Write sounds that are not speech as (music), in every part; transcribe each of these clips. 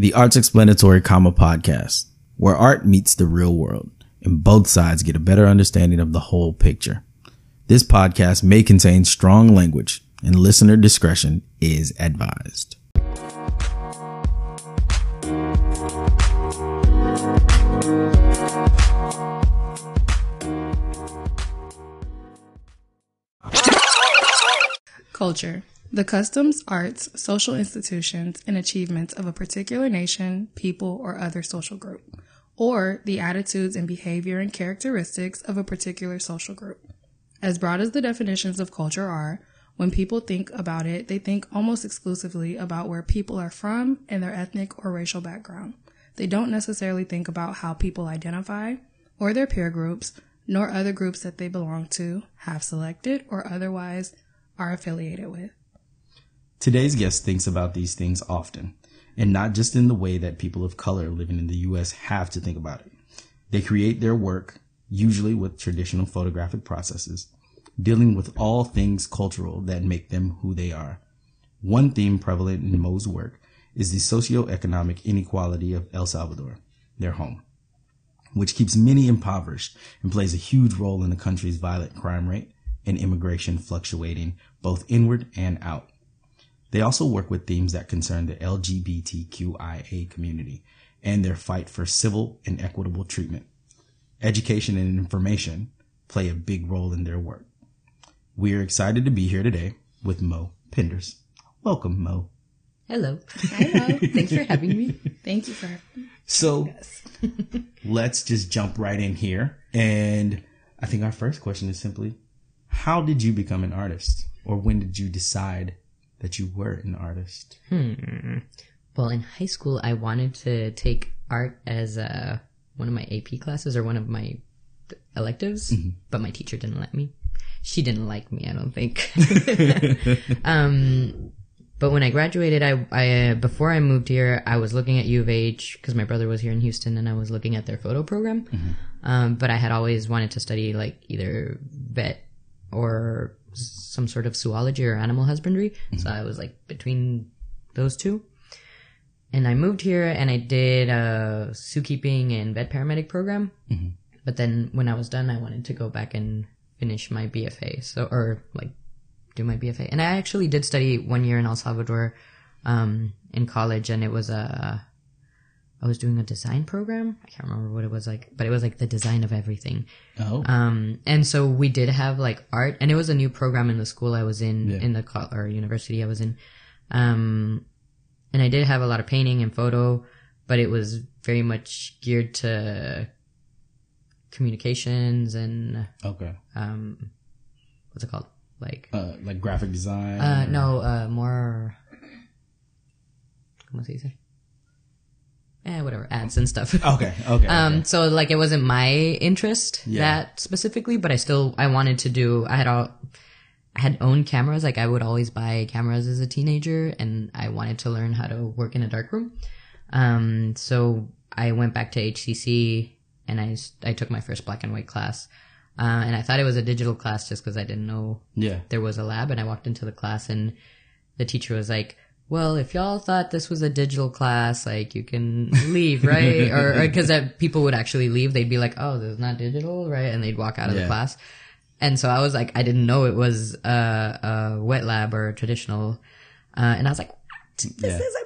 the Arts Explanatory Comma podcast, where art meets the real world and both sides get a better understanding of the whole picture. This podcast may contain strong language and listener discretion is advised. Culture. The customs, arts, social institutions, and achievements of a particular nation, people, or other social group, or the attitudes and behavior and characteristics of a particular social group. As broad as the definitions of culture are, when people think about it, they think almost exclusively about where people are from and their ethnic or racial background. They don't necessarily think about how people identify, or their peer groups, nor other groups that they belong to, have selected, or otherwise are affiliated with. Today's guest thinks about these things often, and not just in the way that people of color living in the US have to think about it. They create their work, usually with traditional photographic processes, dealing with all things cultural that make them who they are. One theme prevalent in Mo's work is the socioeconomic inequality of El Salvador, their home, which keeps many impoverished and plays a huge role in the country's violent crime rate and immigration fluctuating both inward and out. They also work with themes that concern the LGBTQIA community and their fight for civil and equitable treatment. Education and information play a big role in their work. We are excited to be here today with Mo Penders. Welcome, Mo. Hello. Hello. Thanks for having me. Thank you for So (laughs) let's just jump right in here. And I think our first question is simply, how did you become an artist? Or when did you decide that you were an artist? Hmm. Well, in high school, I wanted to take art as uh, one of my AP classes or one of my electives, but my teacher didn't let me. She didn't like me, I don't think. (laughs) (laughs) um, but when I graduated, I, I uh, before I moved here, I was looking at U of H because my brother was here in Houston, and I was looking at their photo program. Um, but I had always wanted to study like either vet or some sort of zoology or animal husbandry. So I was like between those two. And I moved here and I did a zookeeping and vet paramedic program. But then when I was done, I wanted to go back and finish my BFA. So, or like do my BFA. And I actually did study one year in El Salvador, um, in college and it was a, I was doing a design program. I can't remember what it was like, but it was like the design of everything. Oh, Um, and so we did have like art, and it was a new program in the school I was in, Yeah. in the co- or university I was in. Um, and I did have a lot of painting and photo, but it was very much geared to communications and okay. um, what's it called? Like Uh, like graphic design? uh, or- no, uh, more. ¿Cómo se dice? Eh, whatever, ads and stuff. (laughs) Okay, okay. Um, okay. so like it wasn't my interest Yeah. that specifically, but I still I wanted to do. I had all I had owned cameras. Like I would always buy cameras as a teenager, and I wanted to learn how to work in a darkroom. Um, so I went back to HCC and I I took my first black and white class. Uh, and I thought it was a digital class just because I didn't know Yeah. there was a lab and I walked into the class and the teacher was like, well, if y'all thought this was a digital class, like you can leave, right? (laughs) or because people would actually leave, they'd be like, oh, this is not digital, right? And they'd walk out of Yeah. the class. And so I was like, I didn't know it was a, a wet lab or a traditional. Uh, and I was like, what? this Yeah. is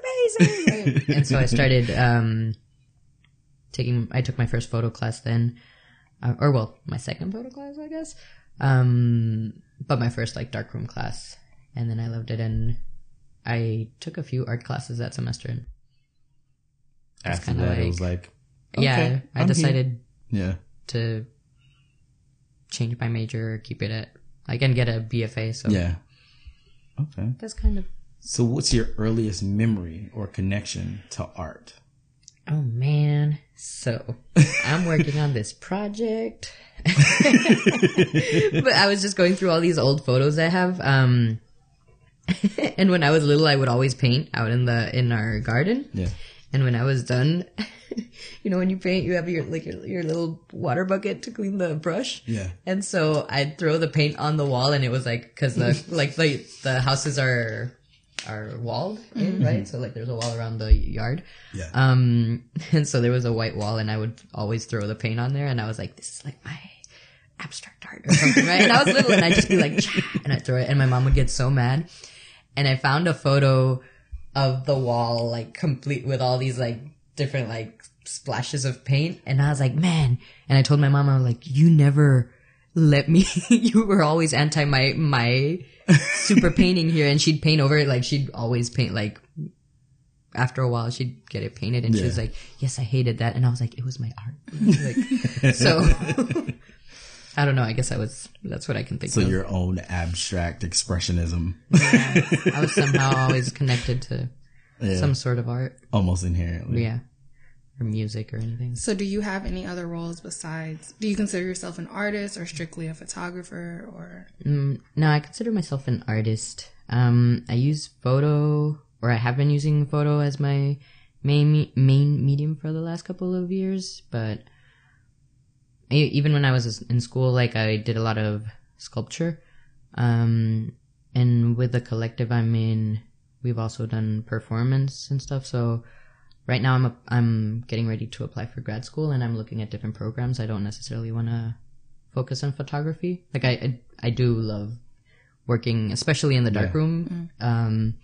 amazing. (laughs) and so I started, um, taking, I took my first photo class then, uh, or well, my second photo class, I guess. Um, but my first like darkroom class, and then I loved it, and I took a few art classes that semester. And After that, it was like, yeah, I I'm decided here. Yeah. to change my major, keep it at like and get a BFA. So Yeah. Okay. that's kind of So, what's your earliest memory or connection to art? oh man. So (laughs) I'm working on this project. (laughs) (laughs) but I was just going through all these old photos I have. Um, (laughs) and when I was little, I would always paint out in the in our garden. Yeah. And when I was done, (laughs) you know, when you paint, you have your like your, your little water bucket to clean the brush. Yeah. And so I'd throw the paint on the wall, and it was like because the (laughs) like the the houses are are walled in, right? So like there's a wall around the yard. Yeah. Um, and so there was a white wall, and I would always throw the paint on there, and I was like, this is like my abstract art or something, right? And I was little, and I'd just be like, and I'd throw it, and my mom would get so mad. And I found a photo of the wall, like complete with all these like different like splashes of paint, and I was like, man. And I told my mom, I was like, you never let me. (laughs) you were always anti my my (laughs) super painting here, and she'd paint over it. Like she'd always paint like. After a while, she'd get it painted, and she was like, "Yes, I hated that," and I was like, "It was my art." (laughs) like, so, I don't know. I guess I was. That's what I can think So of. your own abstract expressionism, I was somehow (laughs) always connected to Yeah. some sort of art. almost inherently. Yeah. Or music or anything. So, do you have any other roles besides? Do you consider yourself an artist or strictly a photographer? Or Mm, no, I consider myself an artist. Um, I use photo, or I have been using photo as my main main medium for the last couple of years. But e- even when I was in school, like I did a lot of sculpture. Um, and with the collective I'm in, we've also done performance and stuff. So right now I'm a, I'm getting ready to apply for grad school, and I'm looking at different programs. I don't necessarily want to focus on photography. Like I, I, I do love working, especially in the dark Yeah. room. Um,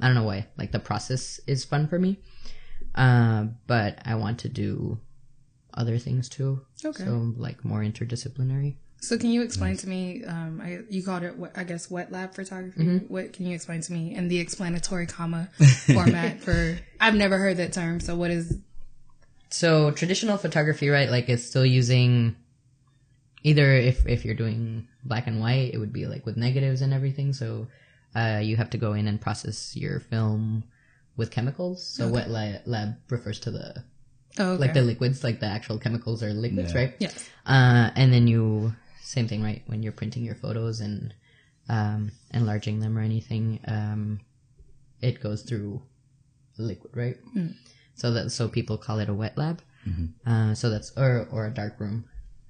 I don't know why. Like the process is fun for me. Uh, but I want to do other things too. Okay. So like more interdisciplinary. so, can you explain to me? Um, I, you called it, I guess, wet lab photography. What can you explain to me in the explanatory comma (laughs) format? For I've never heard that term. So, what is? So traditional photography, right? Like it's still using either if if you're doing black and white, it would be like with negatives and everything. So uh, you have to go in and process your film with chemicals. So wet la- lab refers to the Oh, okay. like the liquids, like the actual chemicals are liquids, Yeah. right? yes. Uh, and then you same thing, right? When you're printing your photos and um, enlarging them or anything, um, it goes through liquid, right? So that so people call it a wet lab. Uh, so that's or or a dark room.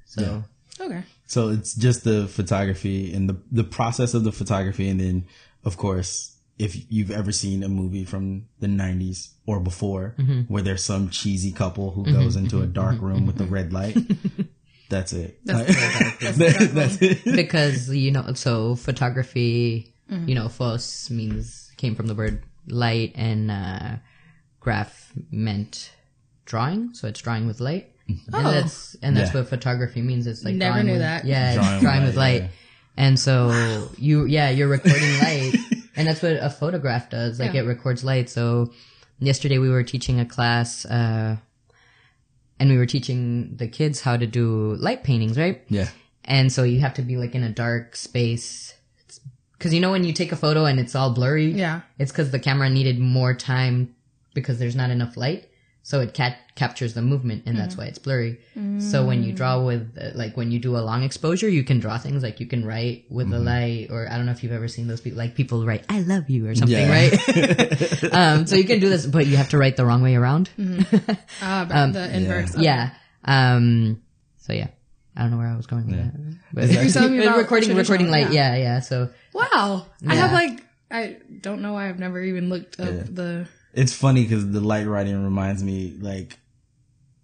So Okay. So it's just the photography and the the process of the photography, and then of course, if you've ever seen a movie from the '90s or before, mm-hmm. where there's some cheesy couple who mm-hmm. goes into a mm-hmm. dark room with a red light, (laughs) that's it. That's (laughs) Like- the dark- that's that's it. (laughs) because you know, so photography, you know, phos means came from the word light, and uh, graph meant drawing. So it's drawing with light, and oh. that's and that's Yeah. what photography means. It's like Never knew with- that. Yeah, Drawing drawing, with with light, light. yeah. And so you, yeah, you're recording light, and that's what a photograph does. Like Yeah. it records light. So yesterday we were teaching a class, uh, and we were teaching the kids how to do light paintings, right? Yeah. And so you have to be like in a dark space. Because you know when you take a photo and it's all blurry? Yeah. It's because the camera needed more time because there's not enough light. So it cat- captures the movement and that's why it's blurry. So when you draw with, uh, like when you do a long exposure, you can draw things like you can write with the light or I don't know if you've ever seen those people, like people write, I love you or something, Yeah. right? (laughs) (laughs) um, so you can do this, but you have to write the wrong way around. (laughs) Ah, but the inverse. of it. Yeah. Um, so yeah. I don't know where I was going with that. But You're telling about recording, recording light. yeah. Yeah, yeah. So Wow. I have like I don't know why I've never even looked up Yeah. the It's funny because the light writing reminds me like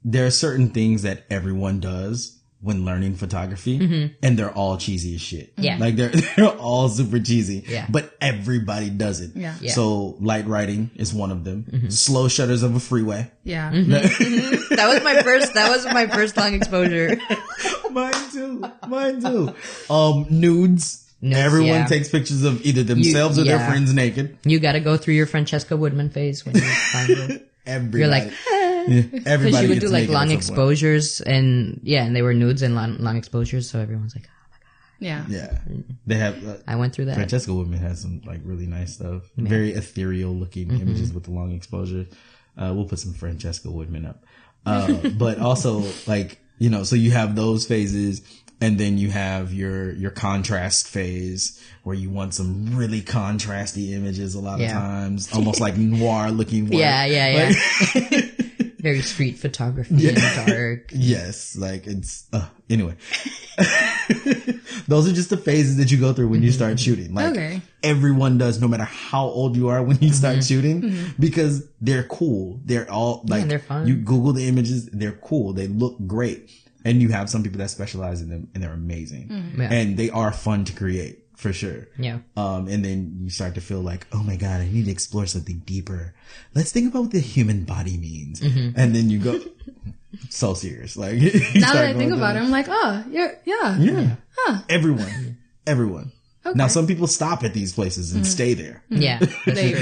there are certain things that everyone does when learning photography, mm-hmm. and they're all cheesy as shit. Yeah. like they're (laughs) they're all super cheesy. Yeah. but everybody does it. Yeah. Yeah. So light writing is one of them. Mm-hmm. Slow shutters of a freeway. yeah. Mm-hmm. that was my first. That was my first long exposure. (laughs) Mine too. Mine too. Um, nudes. Nudes, Everyone yeah. takes pictures of either themselves or their friends naked. You got to go through your Francesca Woodman phase when you (laughs) find it. Everybody. You're like, Yeah, because everybody she would gets do like long exposures, and yeah, and they were nudes and long, long exposures. So everyone's like, oh my god. Yeah. Yeah, they have. Uh, I went through that. Francesca Woodman has some like really nice stuff, very ethereal looking Mm-hmm. images with the long exposure. Uh, we'll put some Francesca Woodman up, uh, but also like you know, so you have those phases, and then you have your your contrast phase where you want some really contrasty images a lot Yeah. of times, almost like noir looking. Work. Yeah, yeah, yeah. (laughs) (laughs) Very street photography and dark. yes, like it's uh, anyway. (laughs) Those are just the phases that you go through when you start mm-hmm. shooting. Like Okay. everyone does, no matter how old you are when you start mm-hmm. shooting, mm-hmm. because they're cool. They're all like they're fun. You Google the images, they're cool. They look great, and you have some people that specialize in them, and they're amazing, Yeah. and they are fun to create for sure. Yeah. Um, and then you start to feel like, oh my god, I need to explore something deeper. Let's think about what the human body means, Mm-hmm. and then you go (laughs) so serious. Like (laughs) Now that I think about it, I'm like, oh, yeah, yeah. yeah. Everyone. Everyone. Okay. Now some people stop at these places and stay there. Yeah. That's They-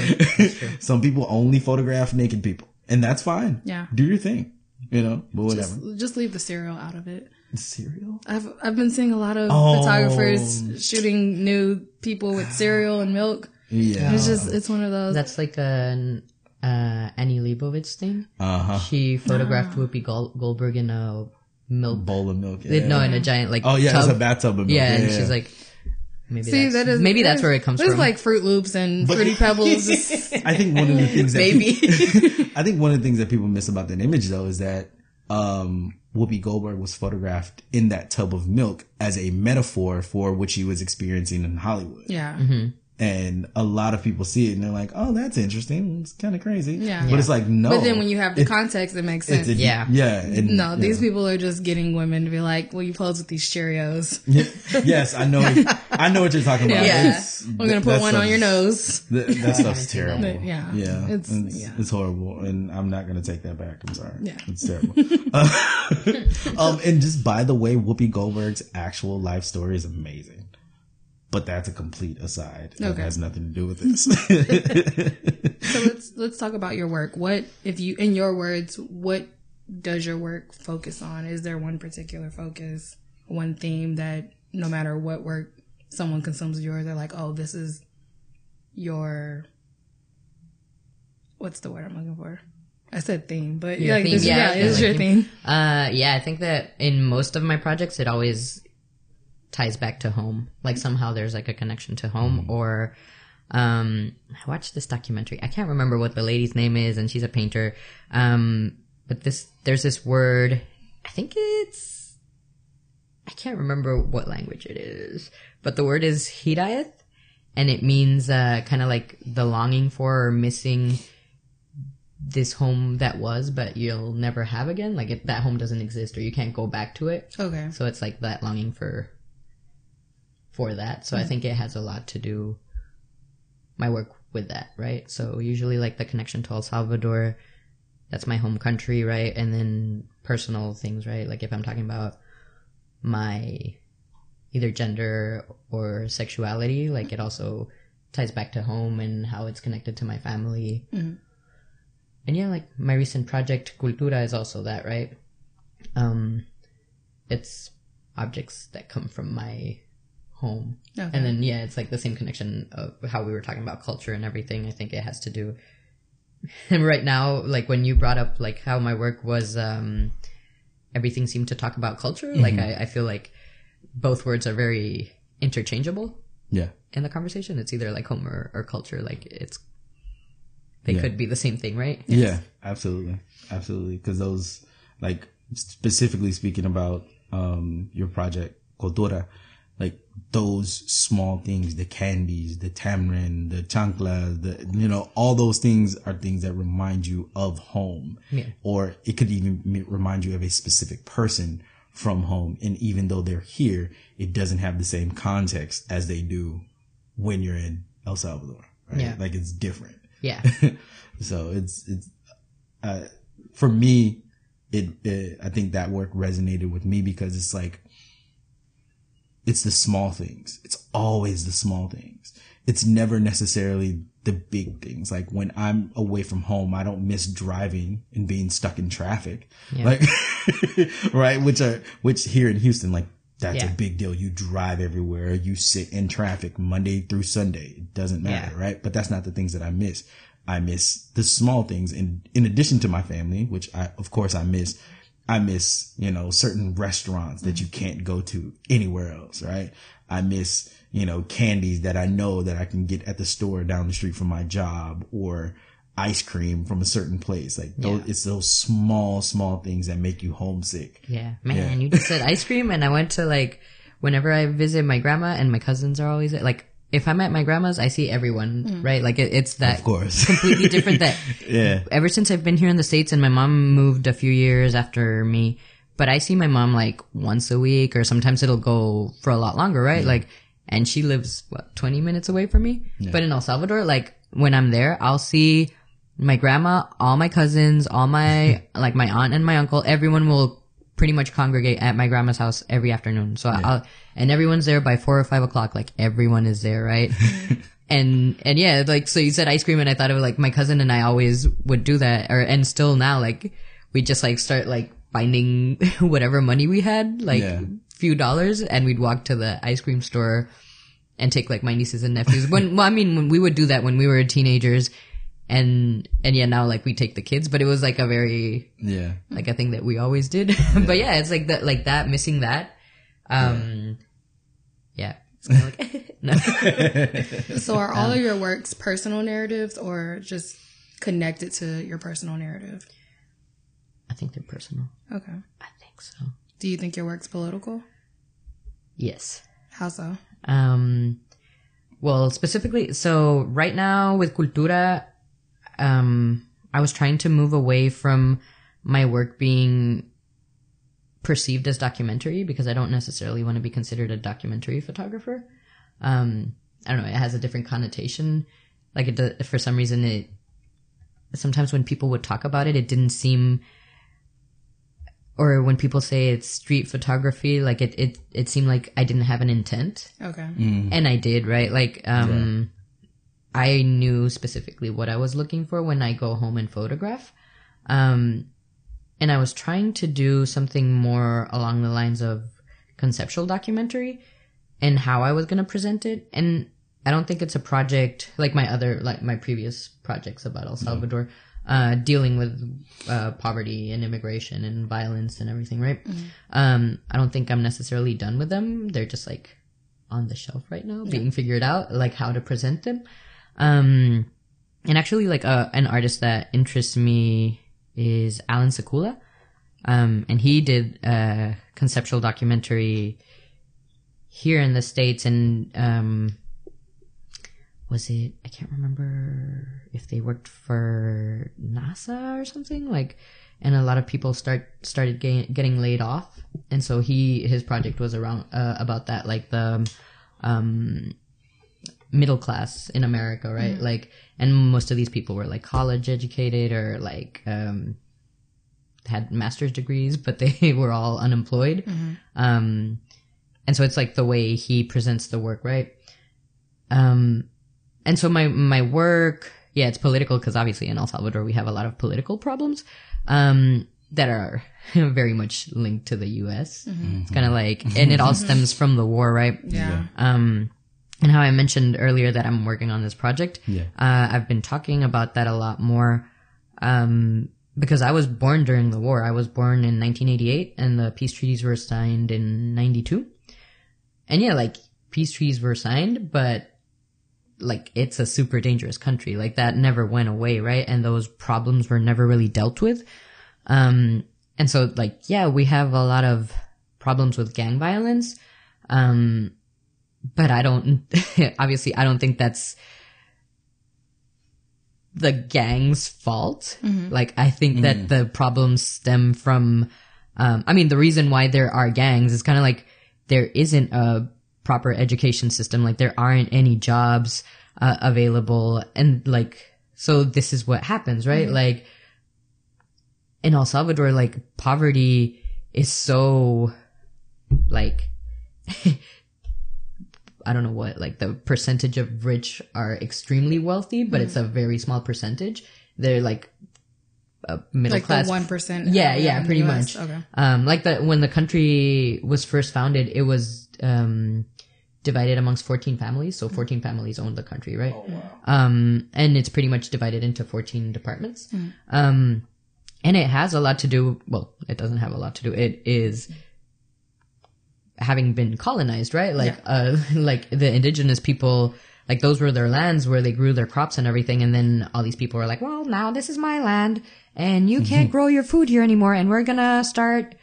true. (laughs) Some people only photograph naked people. And that's fine. Yeah. Do your thing. You know, but whatever. Just, just leave the cereal out of it. Cereal? I've I've been seeing a lot of Oh. photographers shooting nude people with cereal and milk. Yeah. It's just it's one of those. That's like an uh, Annie Leibovitz thing. Uh huh. She photographed Whoopi Gol- Goldberg in a milk. Bowl of milk. Yeah. No, in a giant like. oh yeah, tub. it's a bathtub of milk. Yeah, and she's like, maybe See, that's, that is maybe that's where it comes from. There's from. like Froot Loops and Fruity Pebbles. (laughs) I think one of the (laughs) things that Maybe. (laughs) I think one of the things that people miss about that image though is that um Whoopi Goldberg was photographed in that tub of milk as a metaphor for what she was experiencing in Hollywood. yeah. And a lot of people see it and they're like, "Oh, that's interesting. It's kind of crazy." Yeah. But it's like, no. But then when you have the It- context, it makes it's sense. a- Yeah. yeah. And, no, these yeah. people are just getting women to be like, "Well, you pose with these Cheerios. yes, I know. I know what you're talking about. Yeah. It's- We're gonna put one on your nose." That, that stuff's terrible. But, yeah. yeah, It's- it's it's, horrible, and I'm not gonna take that back. I'm sorry. Yeah. it's terrible. Uh, (laughs) um, and just by the way, Whoopi Goldberg's actual life story is amazing, but that's a complete aside. That Okay. has nothing to do with this. (laughs) (laughs) So let's let's talk about your work. What if you in your words, what does your work focus on? Is there one particular focus, one theme that no matter what work someone consumes of yours, they're like, "Oh, this is your what's the word I'm looking for?" I said theme, but Your like, theme, this, yeah, yeah, I it's feel your like theme. Uh, yeah, I think that in most of my projects, it always ties back to home. Like somehow there's like a connection to home or, um, I watched this documentary. I can't remember what the lady's name is and she's a painter. Um, but this, there's this word, I think it's, I can't remember what language it is, but the word is hiraeth and it means, uh, kind of like the longing for or missing this home that was, but you'll never have again. Like it, that home doesn't exist, or you can't go back to it. Okay. So it's like that longing for for that. So I think it has a lot to do my work with that, right? So usually like the connection to El Salvador, that's my home country, right? And then personal things, right? Like if I'm talking about my either gender or sexuality, like it also ties back to home and how it's connected to my family. And yeah, like my recent project Cultura is also that, right? Um it's objects that come from my home. Okay. And then yeah, it's like the same connection of how we were talking about culture and everything. I think it has to do (laughs) and right now, like when you brought up like how my work was um everything seemed to talk about culture, like I, I feel like both words are very interchangeable yeah, in the conversation. It's either like home or, or culture. Like it's they Yeah. could be the same thing, right? yeah, absolutely, absolutely. Because those, like specifically speaking about um your project Cultura, those small things, the candies, the tamarind, the chancla, the you know, all those things are things that remind you of home, Yeah. or it could even remind you of a specific person from home. And even though they're here, it doesn't have the same context as they do when you're in El Salvador. Right? Yeah. Like it's different. Yeah. (laughs) so it's it's uh, for me it, it i think that work resonated with me because it's like it's the small things. It's always the small things. It's never necessarily the big things. Like when i'm away from home i don't miss driving and being stuck in traffic. Like (laughs) right? Which are which here in houston like that's a big deal. You drive everywhere. You sit in traffic monday through sunday. It doesn't matter Yeah. right? But that's not the things that i miss. I miss the small things. And in addition to my family which i of course i miss i miss you know certain restaurants that you can't go to anywhere else right? I miss you know candies that i know that i can get at the store down the street from my job or ice cream from a certain place. Like those, Yeah. it's those small small things that make you homesick. Yeah, man, you just said ice cream, and I went to like whenever I visit my grandma and my cousins are always like, if I'm at my grandma's, I see everyone, mm. right? Like it, it's that Of course. completely different that (laughs) yeah. ever since I've been here in the States and my mom moved a few years after me, but I see my mom like once a week or sometimes it'll go for a lot longer, right? Mm. Like, and she lives, what, 20 minutes away from me? But in El Salvador, like, when I'm there, I'll see my grandma, all my cousins, all my, (laughs) like my aunt and my uncle, everyone will pretty much congregate at my grandma's house every afternoon. So I'll, and everyone's there by four or five o'clock, like everyone is there, right? (laughs) and and yeah, like so you said ice cream, and I thought of like my cousin and I always would do that, or and still now like we just like start like finding (laughs) whatever money we had, like Yeah. few dollars, and we'd walk to the ice cream store and take like my nieces and nephews. When well, I mean, when we would do that when we were teenagers, and and yeah, now like we take the kids, but it was like a very Yeah. like a thing that we always did. (laughs) but yeah, it's like that, like that, missing that. Um, yeah. It's like, (laughs) no. (laughs) So are all of your works personal narratives or just connected to your personal narrative? I think they're personal. Okay. I think so. Do you think your work's political? Yes. How so? Um, well, specifically, so right now with Cultura, um, I was trying to move away from my work being perceived as documentary because I don't necessarily want to be considered a documentary photographer. Um, I don't know, it has a different connotation. Like it, does, for some reason, it, sometimes when people would talk about it, it didn't seem, or when people say it's street photography, like it, it, it seemed like I didn't have an intent Okay. and I did, right? Like, um, I knew specifically what I was looking for when I go home and photograph. Um, and I was trying to do something more along the lines of conceptual documentary and how I was going to present it. And I don't think it's a project like my other, like my previous projects about El Salvador, uh, dealing with, uh, poverty and immigration and violence and everything, right? Um, I don't think I'm necessarily done with them. They're just like, on the shelf right now, being figured out, like how to present them. Um, and actually, like uh, an artist that interests me is Allan Sekula. Um, and he did a conceptual documentary here in the States and, um, was it, I can't remember if they worked for NASA or something like, and a lot of people start, started getting, getting laid off. And so he, his project was around, uh, about that, like the, um, middle class in America, right? Like, and most of these people were like college educated or like, um, had master's degrees, but they (laughs) were all unemployed. Um, and so it's like the way he presents the work, right? Um, and so my, my work, yeah, it's political because obviously in El Salvador we have a lot of political problems, um, that are (laughs) very much linked to the U.S. It's kind of like, and it all stems from the war, right? Yeah. um, and how I mentioned earlier that I'm working on this project. Yeah. Uh, I've been talking about that a lot more, um, because I was born during the war. I was born in 1988 and the peace treaties were signed in 92. And yeah, like peace treaties were signed, but like it's a super dangerous country. Like that never went away, right? And those problems were never really dealt with. Um, and so like, yeah, we have a lot of problems with gang violence. Um, but I don't, (laughs) obviously, I don't think that's the gang's fault. Like, I think that the problems stem from, um, I mean, the reason why there are gangs is kind of like there isn't a proper education system. Like, there aren't any jobs uh, available. And like, so this is what happens, right? Like, in El Salvador, like, poverty is so, like, (laughs) I don't know what, like the percentage of rich are extremely wealthy, but it's a very small percentage. They're like a middle Like class. the one percent. Yeah, yeah, pretty much. Okay. Um, like the when the country was first founded, it was um divided amongst 14 families. So 14 families owned the country, right? Oh, wow. Um, and it's pretty much divided into 14 departments. Um, and it has a lot to do. Well, it doesn't have a lot to do. It is having been colonized, right? Like, uh, (laughs) like the indigenous people, like those were their lands where they grew their crops and everything. And then all these people were like, well, now this is my land and you can't grow your food here anymore. And we're going to start,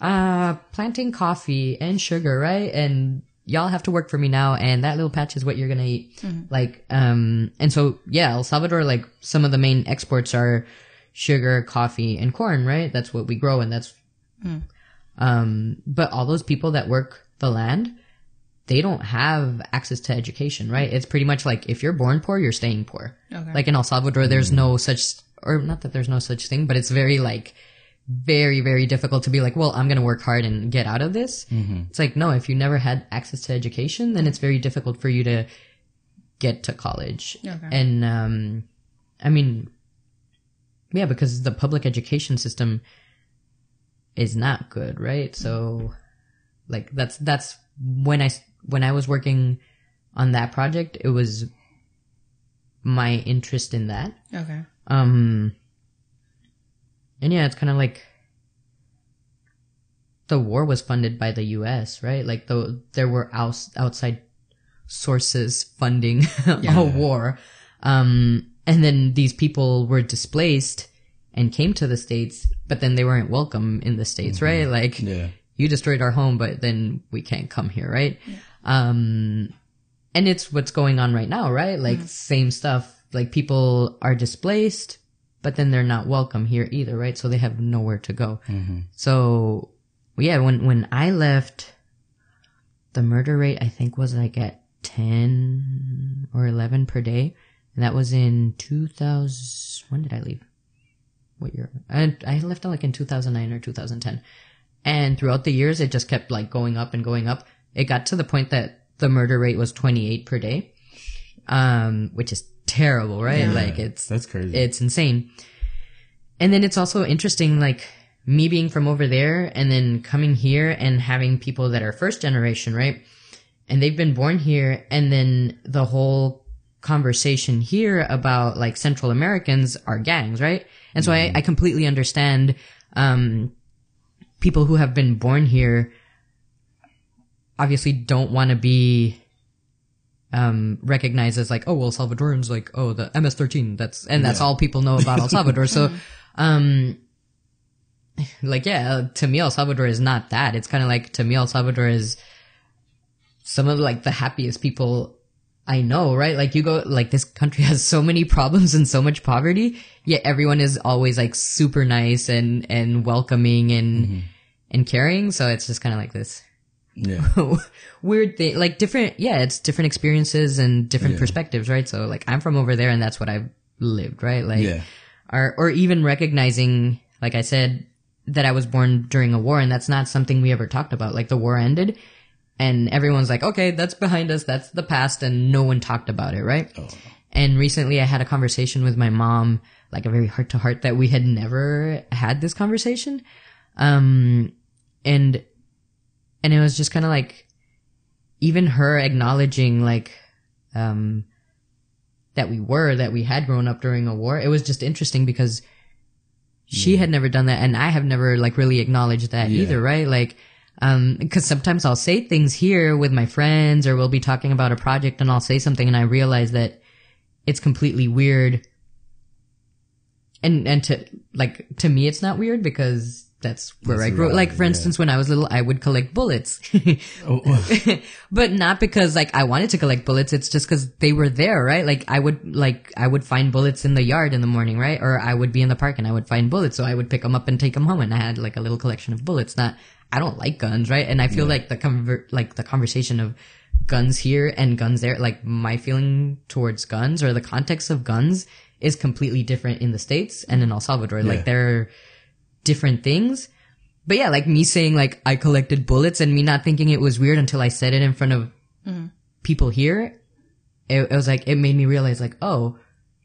uh, planting coffee and sugar, right? And y'all have to work for me now. And that little patch is what you're going to eat. Like, um, and so, yeah, El Salvador, like some of the main exports are sugar, coffee, and corn, right? That's what we grow. And that's, um, but all those people that work the land, they don't have access to education, right? It's pretty much like if you're born poor, you're staying poor. Okay. Like in El Salvador, there's no such, or not that there's no such thing, but it's very like, very, very difficult to be like, well, I'm going to work hard and get out of this. It's like, no, if you never had access to education, then it's very difficult for you to get to college. Okay. And, um, I mean, yeah, because the public education system is not good, right? So, like, that's, that's when I when I was working on that project, it was my interest in that. Okay. Um, and yeah, it's kind of like the war was funded by the U.S., right? Like the there were outs, outside sources funding (laughs) a war, um, and then these people were displaced and came to the states, but then they weren't welcome in the states, mm-hmm. right? Like Yeah. you destroyed our home, but then we can't come here, right? Um, and it's what's going on right now, right? Like mm-hmm. same stuff. Like people are displaced, but then they're not welcome here either, right? So they have nowhere to go. Mm-hmm. So yeah, when when I left, the murder rate I think was like at ten or eleven per day, and that was in two thousand. When did I leave? What year? I I left like in two thousand nine or two thousand ten, and throughout the years it just kept like going up and going up. It got to the point that the murder rate was twenty eight per day, um, which is terrible, right? Like it's That's crazy. it's insane. And then it's also interesting, like me being from over there and then coming here and having people that are first generation, right? And they've been born here and then the whole conversation here about like Central Americans are gangs, right? And so I, I completely understand, um, people who have been born here obviously don't want to be um, recognized as like, oh, well, Salvadorans like, oh, the MS-13. That's and that's all people know about El Salvador. so, (laughs) um, like, yeah, to me, El Salvador is not that. It's kind of like to me, El Salvador is some of like the happiest people I know, right? Like you go, like this country (laughs) has so many problems and so much poverty, yet everyone is always like super nice and and welcoming and mm-hmm. and caring. So it's just kind of like this yeah. (laughs) weird thing like different yeah it's different experiences and different perspectives right so like i'm from over there and that's what i've lived right like Yeah. or or even recognizing like i said that i was born during a war and that's not something we ever talked about like the war ended and everyone's like okay that's behind us. That's the past. And no one talked about it right? And recently i had a conversation with my mom like a very heart to heart that we had never had this conversation. Um and and it was just kind of like even her acknowledging like um that we were that we had grown up during a war it was just interesting because she had never done that. And i have never like really acknowledged that Yeah. either right? Like um because sometimes i'll say things here with my friends or we'll be talking about a project and i'll say something and i realize that it's completely weird and and to like to me it's not weird because that's where That's I grew. right, like for yeah. instance, when I was little, I would collect bullets, (laughs) Oh, (laughs) but not because like I wanted to collect bullets. It's just because they were there, right? Like I would like I would find bullets in the yard in the morning, right? Or I would be in the park and I would find bullets, so I would pick them up and take them home, and I had like a little collection of bullets. Not I don't like guns, right? And I feel like the conver- like the conversation of guns here and guns there, like my feeling towards guns or the context of guns is completely different in the states and in El Salvador. Yeah. Like they're different things. But yeah, like me saying like I collected bullets and me not thinking it was weird until I said it in front of mm-hmm. people here. It, it was like it made me realize like oh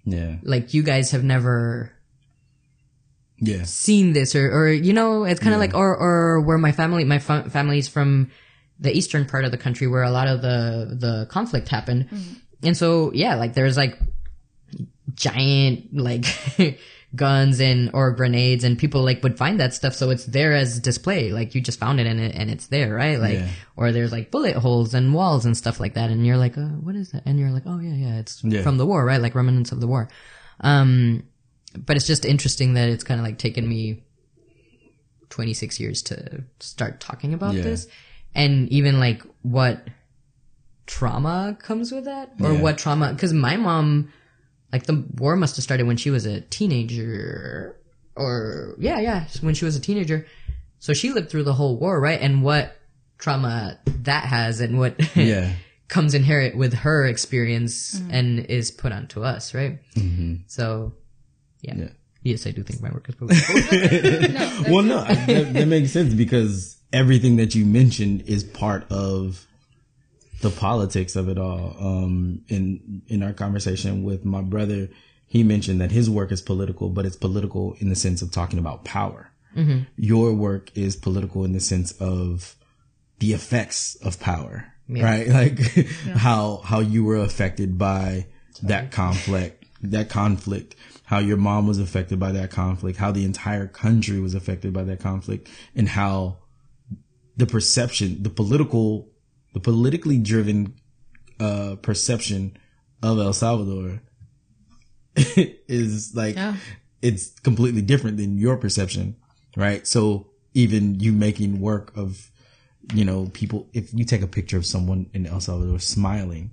yeah. like you guys have never Yeah. seen this or or you know it's kind of like or or where my family my fa- family's from the eastern part of the country where a lot of the the conflict happened. And so yeah like there's like giant like (laughs) guns and or grenades and people like would find that stuff. So it's there as display. Like you just found it and it and it's there right? Like Yeah. or there's like bullet holes and walls and stuff like that. And you're like uh, what is that? And you're like oh yeah yeah it's Yeah. from the war right? Like remnants of the war. Um but it's just interesting that it's kind of like taken me 26 years to start talking about Yeah. this and even like what trauma comes with that or Yeah. what trauma because my mom like the war must have started when she was a teenager or yeah yeah when she was a teenager so she lived through the whole war right and what trauma that has and what (laughs) Yeah. comes inherent with her experience mm-hmm. and is put onto us right mm-hmm. so yeah. Yeah. yes i do think my work is (laughs) political (laughs) well, no, that, that makes sense because everything that you mentioned is part of the politics of it all. Um, in in our conversation with my brother, he mentioned that his work is political, but it's political in the sense of talking about power. Your work is political in the sense of the effects of power, right? (laughs) Like how how you were affected by that conflict, that conflict, how your mom was affected by that conflict, how the entire country was affected by that conflict, and how the perception, the political, the politically driven uh, perception of El Salvador (laughs) is like Yeah. it's completely different than your perception, right? So even you making work of, you know, people, if you take a picture of someone in El Salvador smiling,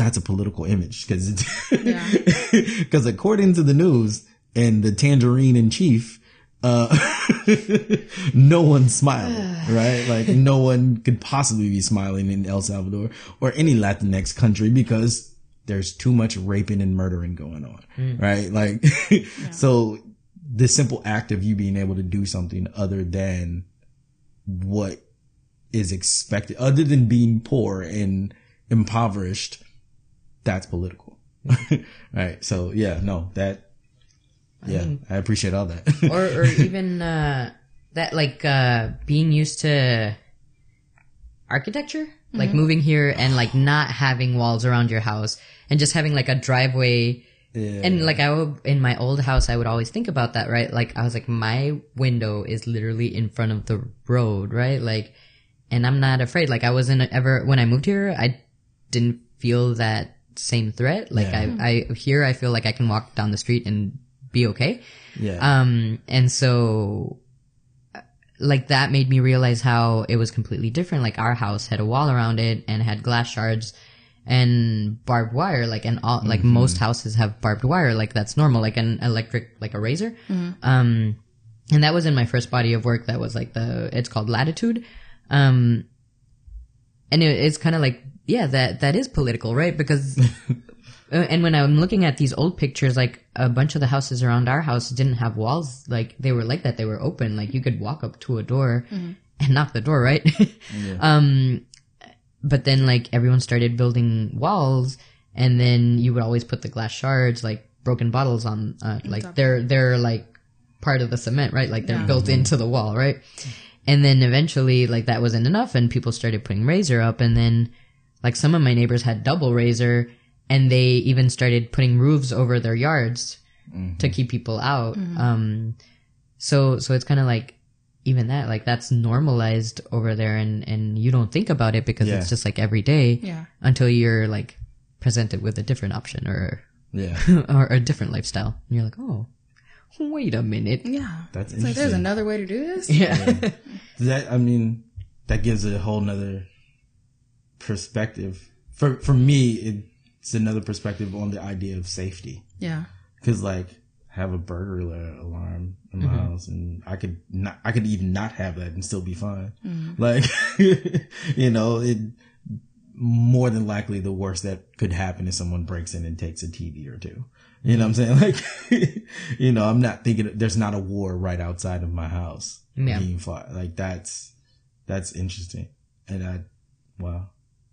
that's a political image because it's, (laughs) because according to the news and the tangerine in chief, uh, (laughs) no one smiling, (sighs) right? Like no one could possibly be smiling in El Salvador or any Latinx country because there's too much raping and murdering going on, right? Like, (laughs) so the simple act of you being able to do something other than what is expected, other than being poor and impoverished, that's political, (laughs) right? So yeah, no, that, yeah, I appreciate all that. (laughs) or or (laughs) even uh that like uh being used to architecture like moving here and like not having walls around your house and just having like a driveway Yeah. and like I would in my old house I would always think about that right like I was like my window is literally in front of the road right like and I'm not afraid like I wasn't ever when I moved here I didn't feel that same threat like Yeah. I I here I feel like I can walk down the street and be okay yeah. um, and so, like that made me realize how it was completely different. Like our house had a wall around it and had glass shards and barbed wire. Like and all, like most houses have barbed wire. Like that's normal. Like an electric, like a razor. Um, and that was in my first body of work. That was like the it's called Latitude. Um, and it, it's kind of like yeah, that that is political, right? Because (laughs) Uh, and when I'm looking at these old pictures, like a bunch of the houses around our house didn't have walls. Like they were like that. They were open. Like you could walk up to a door and knock the door, right? (laughs) um, but then like everyone started building walls and then you would always put the glass shards, like broken bottles on, uh, like they're, they're like part of the cement, right? Like they're built into the wall, right? And then eventually like that wasn't enough and people started putting razor up and then like some of my neighbors had double razor and they even started putting roofs over their yards to keep people out. Um, so, so it's kind of like even that, like that's normalized over there and, and you don't think about it because Yeah. it's just like every day Yeah. until you're like presented with a different option or, yeah. (laughs) or a different lifestyle. And you're like, oh, wait a minute. Yeah. That's It's like there's another way to do this. Yeah. that I mean, that gives a whole nother perspective. For for me, it's another perspective on the idea of safety. Yeah. Cause like I have a burglar alarm in my mm-hmm. house and I could not, I could even not have that and still be fine. Mm-hmm. Like, (laughs) you know, it more than likely the worst that could happen is someone breaks in and takes a TV or two. You know what I'm saying? (laughs) Like, you know, I'm not thinking there's not a war right outside of my house Yeah. being fought. Like that's, that's interesting. And I, wow.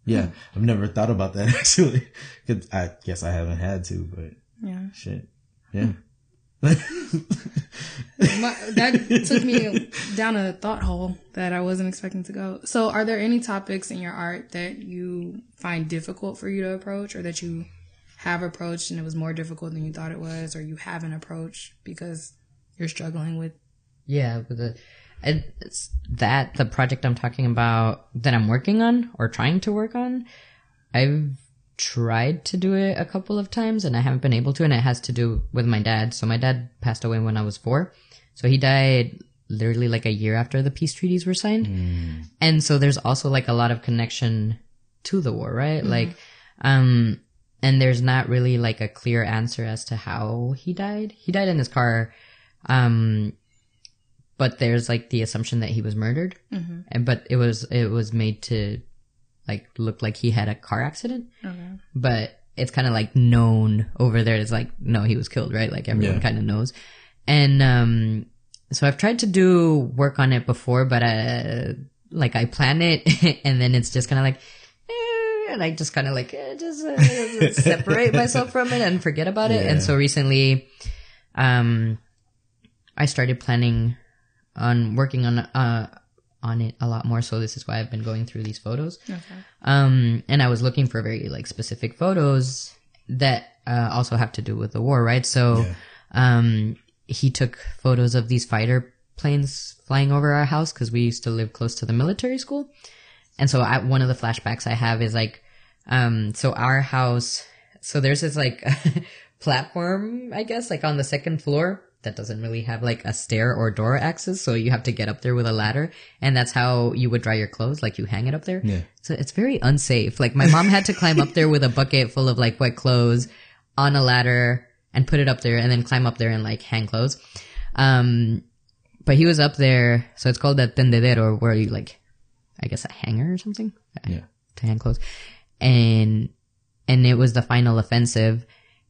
Yeah. I've never thought about that (laughs) actually. Cause I guess I haven't had to, but Yeah. shit. Yeah. (laughs) My, that took me down a thought hole that I wasn't expecting to go. So, are there any topics in your art that you find difficult for you to approach, or that you have approached and it was more difficult than you thought it was, or you haven't approached because you're struggling with? Yeah, but the and it's that the project I'm talking about that I'm working on or trying to work on, I've tried to do it a couple of times and I haven't been able to, and it has to do with my dad. So my dad passed away when I was four, so he died literally like a year after the peace treaties were signed. Mm. And so there's also like a lot of connection to the war, right? Like, um, and there's not really like a clear answer as to how he died. He died in his car. Um, but there's like the assumption that he was murdered. And, but it was, it was made to like look like he had a car accident Okay. but it's kind of like known over there. It's like, no, he was killed, right? Like everyone Yeah. kind of knows. And, um, so I've tried to do work on it before, but, uh, like I plan it (laughs) and then it's just kind of like, eh, and I just kind of like, eh, just uh, separate (laughs) myself from it and forget about it. Yeah. And so recently, um, I started planning on working on, uh, on it a lot more. So this is why I've been going through these photos. Okay. Um, and I was looking for very like specific photos that uh, also have to do with the war, right? So, Yeah. um, he took photos of these fighter planes flying over our house because we used to live close to the military school. And so I, one of the flashbacks I have is like, um, so our house, so there's this like (laughs) platform, I guess, like on the second floor that doesn't really have like a stair or door access. So you have to get up there with a ladder. And that's how you would dry your clothes. Like you hang it up there. Yeah. So it's very unsafe. Like my mom had to climb up there with a bucket full of like wet clothes on a ladder and put it up there and then climb up there and like hang clothes. Um, but he was up there. So it's called a tendedero where you like, I guess a hanger or something Yeah. to hang clothes. And, and it was the final offensive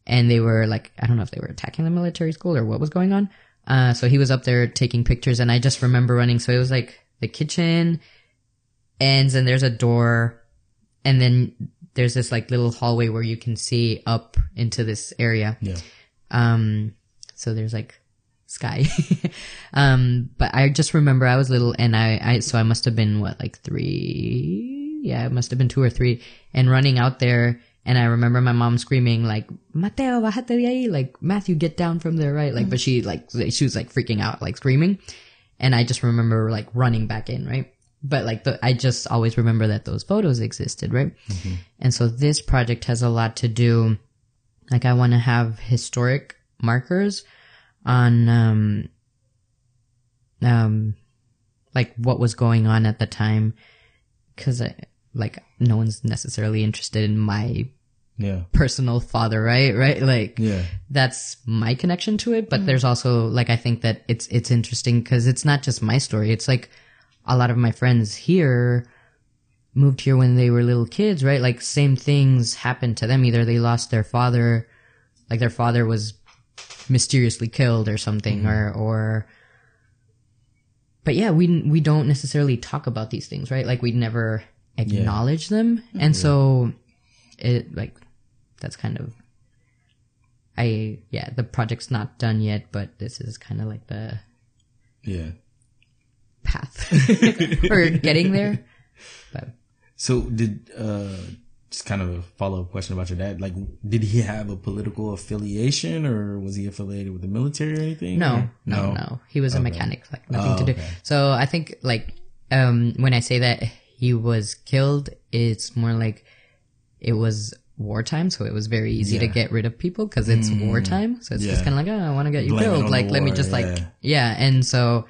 and they were like, I don't know if they were attacking the military school or what was going on. Uh, so he was up there taking pictures and I just remember running. So it was like the kitchen ends and there's a door and then there's this like little hallway where you can see up into this area. Yeah. Um, so there's like sky. (laughs) um, but I just remember I was little and I, I, so I must have been what, like three? Yeah, it must have been two or three and running out there. And I remember my mom screaming like, Mateo, bájate de ahí. Like, Matthew, get down from there, right? Like, but she like, she was like freaking out, like screaming. And I just remember like running back in, right? But like the, I just always remember that those photos existed, right? And so this project has a lot to do, like I want to have historic markers on, um, um, like what was going on at the time. Cause I, like no one's necessarily interested in my Yeah. personal father, right? Right? Like, Yeah. that's my connection to it but mm. there's also like i think that it's it's interesting because it's not just my story. It's like a lot of my friends here moved here when they were little kids right? Like same things happened to them. Either they lost their father like their father was mysteriously killed or something mm-hmm. or or but yeah we we don't necessarily talk about these things right? Like we never acknowledge them. Mm-hmm. And so it like that's kind of I yeah, the project's not done yet, but this is kind of like the Yeah. path (laughs) or getting there. But So did uh just kind of a follow up question about your dad? Like, did he have a political affiliation, or was he affiliated with the military or anything? no, Or- no, no, he was a mechanic, like nothing Oh, to do. okay. So I think like um when I say that he was killed, it's more like it was wartime, so it was very easy to Yeah. Mm. get rid of people because it's wartime. So it's just kind of like, oh, I want to get you Blame killed. Like, let me war, just like, yeah. yeah. And so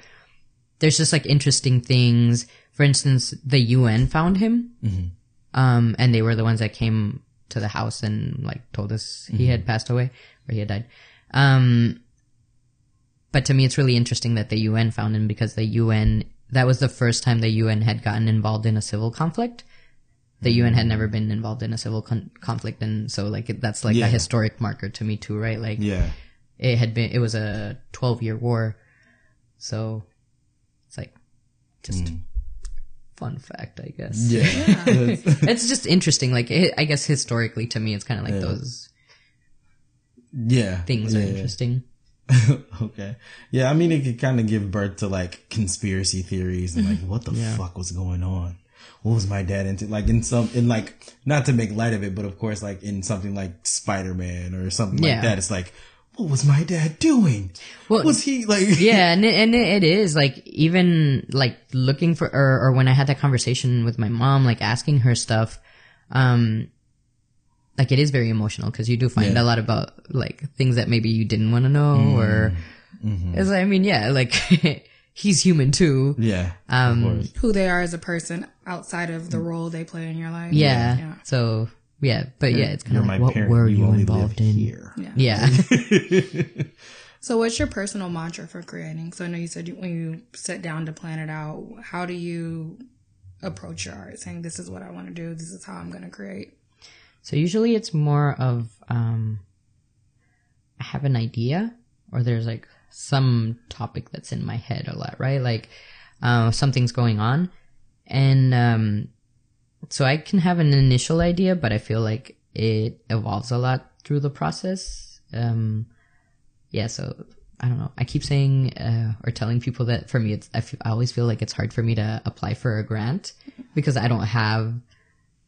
there's just like interesting things. For instance, the UN found him, Mm-hmm. um, and they were the ones that came to the house and like told us he Mm-hmm. had passed away or he had died. Um, but to me, it's really interesting that the UN found him because the UN that was the first time the UN had gotten involved in a civil conflict. The UN had never been involved in a civil con- conflict, and so like it, that's like Yeah. a historic marker to me too, right? Like Yeah. it had been it was a 12 year war so it's like just fun fact i guess Mm. Yeah. (laughs) it's just interesting like it, i guess historically to me it's kind of like those yeah. things yeah, are yeah. interesting (laughs) okay. Yeah, I mean, it could kind of give birth to like conspiracy theories and like, what the Yeah. fuck was going on? What was my dad into? Like in some, in like, not to make light of it, but of course, like in something like Spider Man or something Yeah. like that, it's like, what was my dad doing? Well, was he like? (laughs) yeah and it, and it is like even like looking for or, or when i had that conversation with my mom like asking her stuff um like it is very emotional because you do find Yeah. a lot about like things that maybe you didn't want to know or Mm-hmm. As I mean, yeah, like (laughs) he's human too. Yeah. Um, of course. Who they are as a person outside of the role they play in your life. Yeah. Yeah. So yeah, but yeah, it's kind You're of like, what parent. were you you involved in? here. Yeah. Yeah. (laughs) So, what's your personal mantra for creating? So, I know you said you, when you sit down to plan it out, how do you approach your art? Saying, "This is what I want to do. This is how I'm going to create." So usually it's more of um I have an idea or there's like some topic that's in my head a lot, right? Like uh something's going on and um so I can have an initial idea, but I feel like it evolves a lot through the process. Um yeah, so I don't know. I keep saying uh, or telling people that for me, it's I, f- I always feel like it's hard for me to apply for a grant because I don't have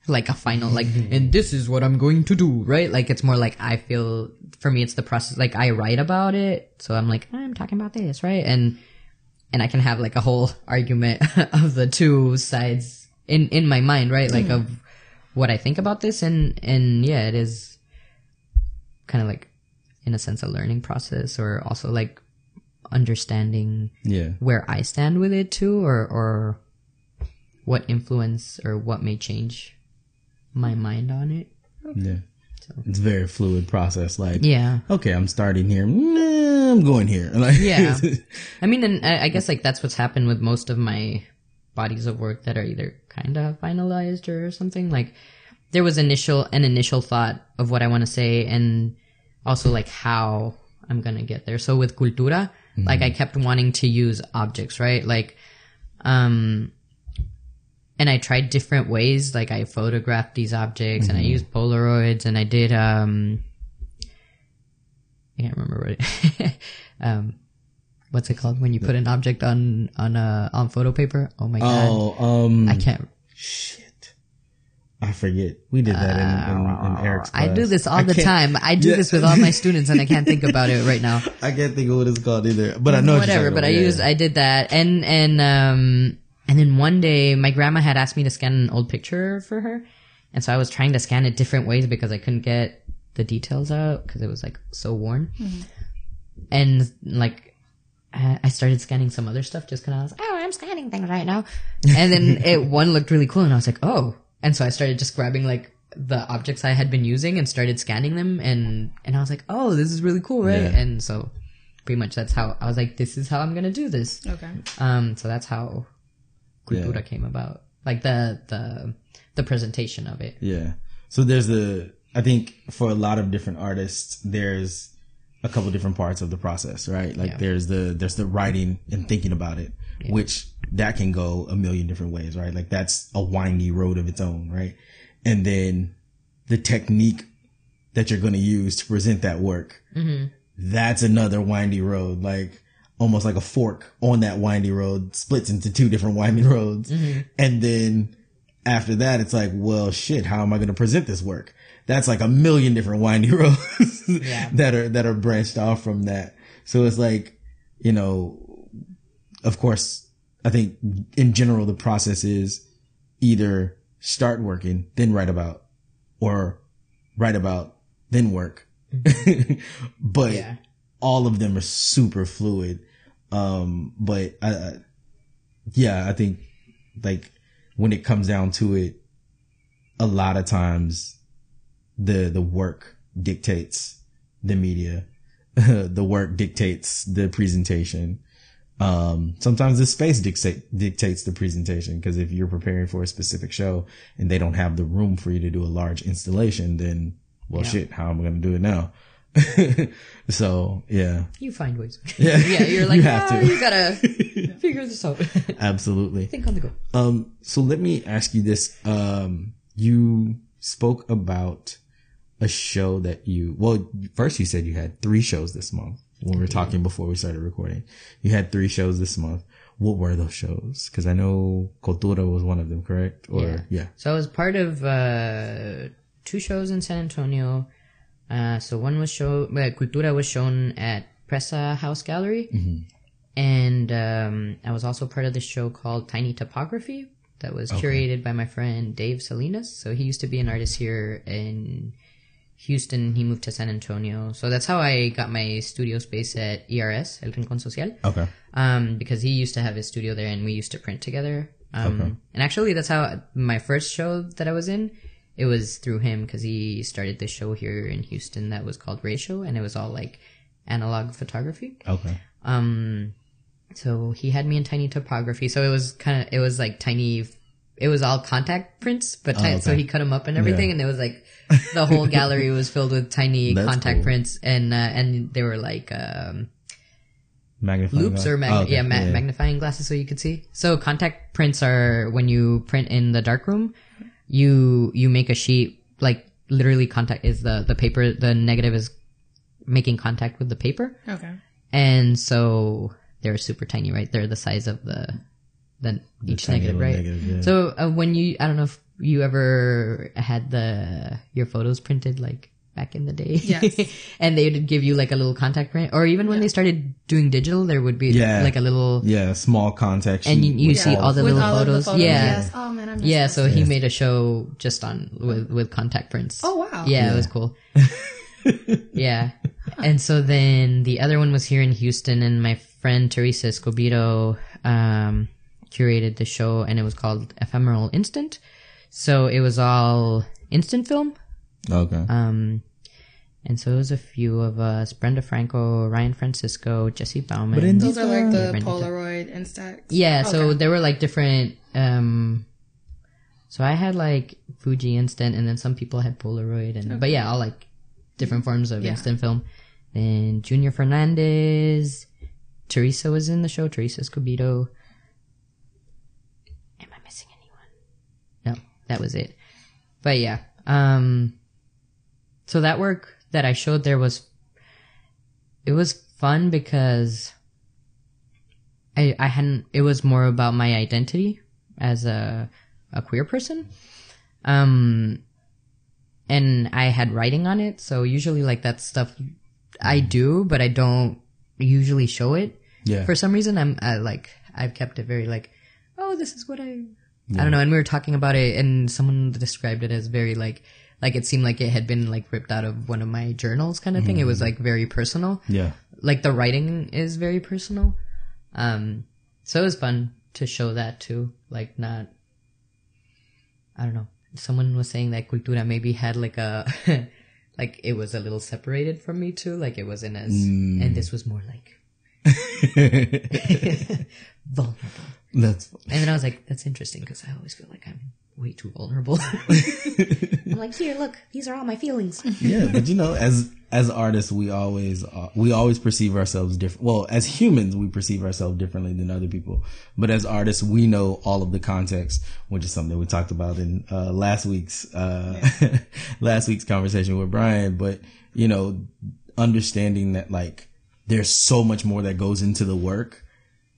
like a final like mm-hmm. and this is what i'm going to do right? Like it's more like i feel for me it's the process like i write about it so i'm like i'm talking about this right? And and i can have like a whole (laughs) argument (laughs) of the two sides in in my mind right? Like mm. of what i think about this and and yeah it is kind of like in a sense a learning process or also like understanding Yeah. where I stand with it too, or or what influence or what may change my mind on it. Yeah. It's a very fluid process. Like, Yeah, okay, I'm starting here. Nah, I'm going here. (laughs) Like, yeah. (laughs) I mean, and I I guess like that's what's happened with most of my bodies of work that are either kind of finalized or something. Like there was initial an initial thought of what I want to say, and also like how I'm gonna get there. So with cultura, like I kept wanting to use objects, right? Like, um, and I tried different ways. Like I photographed these objects and I used Polaroids and I did, um, I can't remember what it, (laughs) um, what's it called when you put an object on, on, uh, on photo paper? Oh my God. oh, um, I can't. shit. I forget. We did that in, in, in Eric's I do this all I the time. I do Yeah. this with all my (laughs) students and I can't think about it right now. I can't think of what it's called either, but I know whatever but i. Yeah. used i did that and and um and then one day my grandma had asked me to scan an old picture for her and so i was trying to scan it different ways because i couldn't get the details out because it was like so worn and like I started scanning some other stuff just because I was, like, oh, I'm scanning things right now. And then (laughs) it one looked really cool, and I was like, oh. And so I started just grabbing like the objects I had been using and started scanning them, and and I was like, oh, this is really cool, right? Yeah. And so pretty much that's how I was like, this is how I'm gonna do this. Okay. Um, so that's how Cultura Yeah. came about, like the the the presentation of it. Yeah. So there's the I think for a lot of different artists, there's a couple different parts of the process, right? Like Yeah. there's the there's the writing and thinking about it, which that can go a million different ways, right? Like that's a windy road of its own, right? And then the technique that you're going to use to present that work, mm-hmm. that's another windy road, like almost like a fork on that windy road splits into two different (laughs) winding roads. Mm-hmm. And then after that, it's like, well, shit, how am I going to present this work? That's like a million different (laughs) windy roads (laughs) that are, that are branched off from that. So it's like, you know, of course, I think in general, the process is either start working, then write about or write about, then work. Mm-hmm. but Yeah. all of them are super fluid. Um, but I, I, yeah, I think like when it comes down to it, a lot of times the, the work dictates the media. (laughs) the work dictates the presentation. Um, sometimes the space dictate, dictates the presentation because if you're preparing for a specific show and they don't have the room for you to do a large installation, then well, shit, how am I going to do it now? (laughs) so yeah, You find ways. (laughs) Yeah. (laughs) yeah, you're like, You have "Ah, to." you gotta figure this out. absolutely. Think on the go. Um, so let me ask you this. Um, you spoke about a show that you, well, first you said you had three shows this month when we were talking before we started recording. You had three shows this month. What were those shows? Cause I know Cultura was one of them, correct? Or, Yeah. yeah. So I was part of uh, two shows in San Antonio. Uh, so one was show, uh, Cultura was shown at Presa House Gallery, and um, I was also part of this show called Tiny Topography that was curated by my friend Dave Salinas. So he used to be an artist here, in Houston, he moved to San Antonio. So that's how I got my studio space at ERS, El Rincón Social. Okay. Um, because he used to have his studio there and we used to print together. Um, and actually that's how my first show that I was in, it was through him because he started this show here in Houston that was called Ratio, and it was all like analog photography. Okay. Um, so he had me in tiny topography. So it was kind of, it was like tiny, it was all contact prints, but ti- Oh, okay. so he cut them up and everything. Yeah. And it was like the whole (laughs) gallery was filled with tiny That's contact cool. prints and, uh, and they were like, um, Magnifying loupes glass? or mag- Oh, okay. yeah, ma- magnifying glasses so you could see. So contact prints are when you print in the darkroom, you you make a sheet like literally contact is the the paper the negative is making contact with the paper, Okay. and so they're super tiny, right? They're the size of the the each tiny negative, right? negative, yeah. So uh, when you I don't know if you ever had the your photos printed like back in the day. Yes. (laughs) and they would give you like a little contact print, or even when they started doing digital, there would be Yeah. like a little. Yeah, small contact And you, you see all the With little all photos. the photos. Yeah. Yes. Oh man, I missed Yeah, those. so he made a show just on with with contact prints. Oh, wow. Yeah, it was cool. (laughs) yeah, and so then the other one was here in Houston, and my friend Teresa Escobedo um, curated the show, and it was called Ephemeral Instant. So it was all instant film, Okay. um, and so it was a few of us: Brenda Franco, Ryan Francisco, Jesse Bauman. But in Those are like the Brenda. Polaroid Instax. Yeah, so there were like different um so I had like Fuji Instant and then some people had Polaroid and but yeah, all like different forms of Yeah. instant film. Then Junior Fernandez, Teresa was in the show, Teresa Escobedo. Am I missing anyone? No, that was it. But yeah. Um so that work that I showed there was it was fun because I I hadn't it was more about my identity as a a queer person. Um and I had writing on it, so usually like that stuff I do, but I don't usually show it. yeah. For some reason I'm I like I've kept it very like oh this is what I I don't know and we were talking about it and someone described it as very like like it seemed like it had been like ripped out of one of my journals kind of thing. It was like very personal yeah. like the writing is very personal. Um, so it was fun to show that too. Like not, I don't know. Someone was saying that Cultura maybe had like a, (laughs) like it was a little separated from me too. Like it wasn't as, and this was more like (laughs) (laughs) vulnerable. That's And then I was like, that's interesting because I always feel like I'm way too vulnerable. (laughs) I'm like, here, look, these are all my feelings. yeah, but you know, as as artists, we always uh, we always perceive ourselves different. Well, as humans, we perceive ourselves differently than other people. But as artists, we know all of the context, which is something we talked about in uh, last week's uh, (laughs) last week's conversation with Brian. But you know, understanding that like there's so much more that goes into the work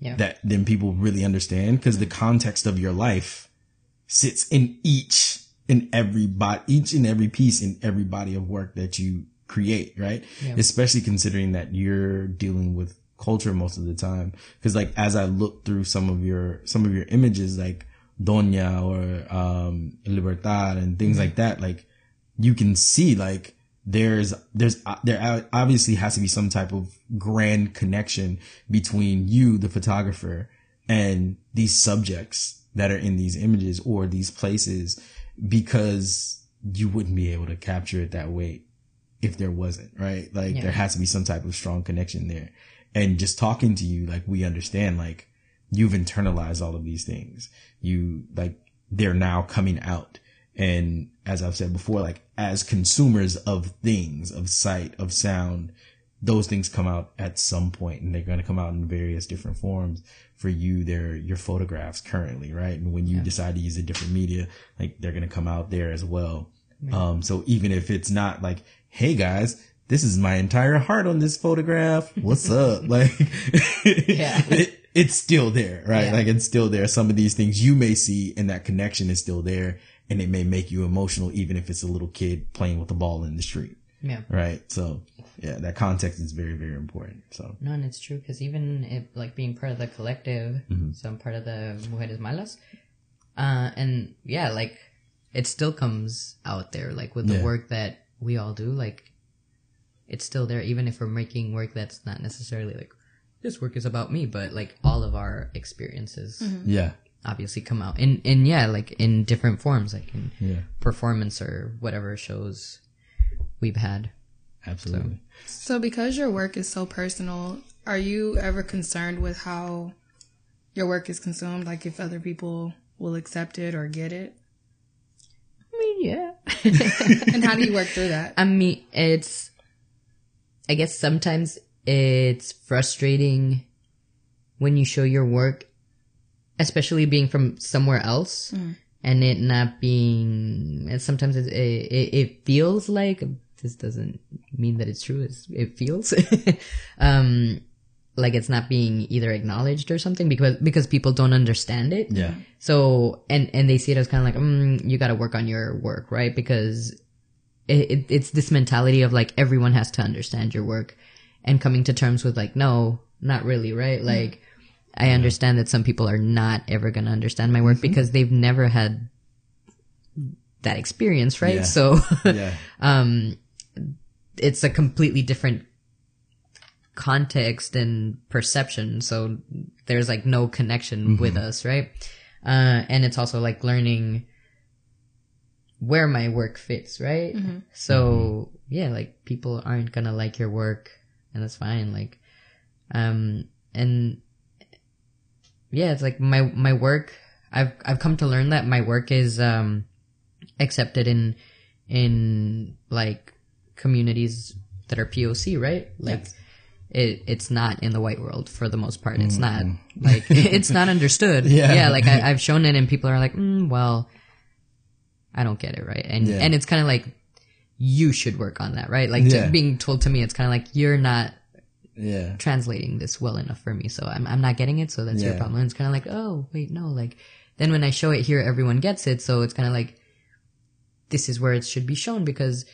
Yeah. that then people really understand because the context of your life sits in each in every bot each and every piece in every body of work that you create right? Especially considering that you're dealing with culture most of the time. Because like as i look through some of your some of your images like doña or um libertad and things like that like you can see like there's there's uh, there obviously has to be some type of grand connection between you the photographer and these subjects that are in these images or these places because you wouldn't be able to capture it that way if there wasn't right? Like there has to be some type of strong connection there. And just talking to you like we understand like you've internalized all of these things. You like they're now coming out and as I've said before, like as consumers of things, of sight, of sound, those things come out at some point and they're going to come out in various different forms. For you, they're your photographs currently, right? And when you decide to use a different media, like they're going to come out there as well. Um, so even if it's not like, Hey guys, this is my entire heart on this photograph. What's (laughs) up? Like, Yeah. (laughs) it, it's still there, right? Yeah. Like it's still there. Some of these things you may see and that connection is still there and it may make you emotional even if it's a little kid playing with a ball in the street. Yeah. Right. So yeah, that context is very, very important. So No, and it's true because even if like being part of the collective, so I'm part of the Mujeres Malas, uh, and yeah, like it still comes out there, like with the Yeah. work that we all do, like it's still there, even if we're making work that's not necessarily like this work is about me, but like all of our experiences Yeah. Obviously come out in in yeah, like in different forms, like in Yeah. performance or whatever shows we've had. Absolutely. So, because your work is so personal, are you ever concerned with how your work is consumed? Like, if other people will accept it or get it? I mean, yeah. (laughs) And how do you work through that? I mean, it's, I guess sometimes it's frustrating when you show your work, especially being from somewhere else and it not being, and sometimes it, it, it feels like, this doesn't mean that it's true, it's, it feels, (laughs) um, like it's not being either acknowledged or something because, because people don't understand it. Yeah. So, and, and they see it as kind of like, mm, you got to work on your work, right? Because it, it, it's this mentality of like everyone has to understand your work and coming to terms with like, no, not really, right? Like, I understand that some people are not ever going to understand my work because they've never had that experience, right? Yeah. So, (laughs) Yeah. um, it's a completely different context and perception. So there's like no connection with us, right? Uh, and it's also like learning where my work fits, right? So yeah, like people aren't gonna like your work and that's fine. Like, um, and yeah, it's like my, my work, I've, I've come to learn that my work is, um, accepted in, in like communities that are POC, right? Like, it, it's not in the white world for the most part. It's not (laughs) like it's not understood. (laughs) Yeah. yeah. Like I, I've shown it, and people are like, mm, "Well, I don't get it, right?" And Yeah. and it's kind of like you should work on that, right? Like Yeah. being told to me, it's kind of like you're not Yeah. translating this well enough for me, so I'm I'm not getting it. So that's your problem. And it's kind of like, oh wait, no. Like then when I show it here, everyone gets it. So it's kind of like this is where it should be shown because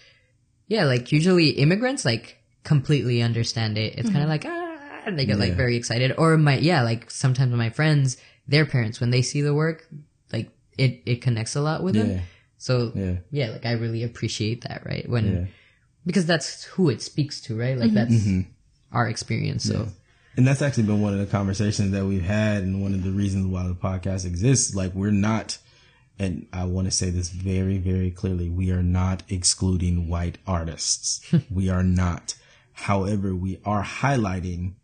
yeah, like usually immigrants like completely understand it. It's kind of mm-hmm. like ah, and they get like very excited. Or my yeah, like sometimes my friends, their parents, when they see the work, like it it connects a lot with Yeah. them. So Yeah. yeah, like I really appreciate that, right? When Yeah. because that's who it speaks to, right? Like mm-hmm. that's mm-hmm. Our experience. So And that's actually been one of the conversations that we've had, and one of the reasons why the podcast exists. Like, we're not, and I want to say this very, very clearly, we are not excluding white artists. (laughs) we are not. However, we are highlighting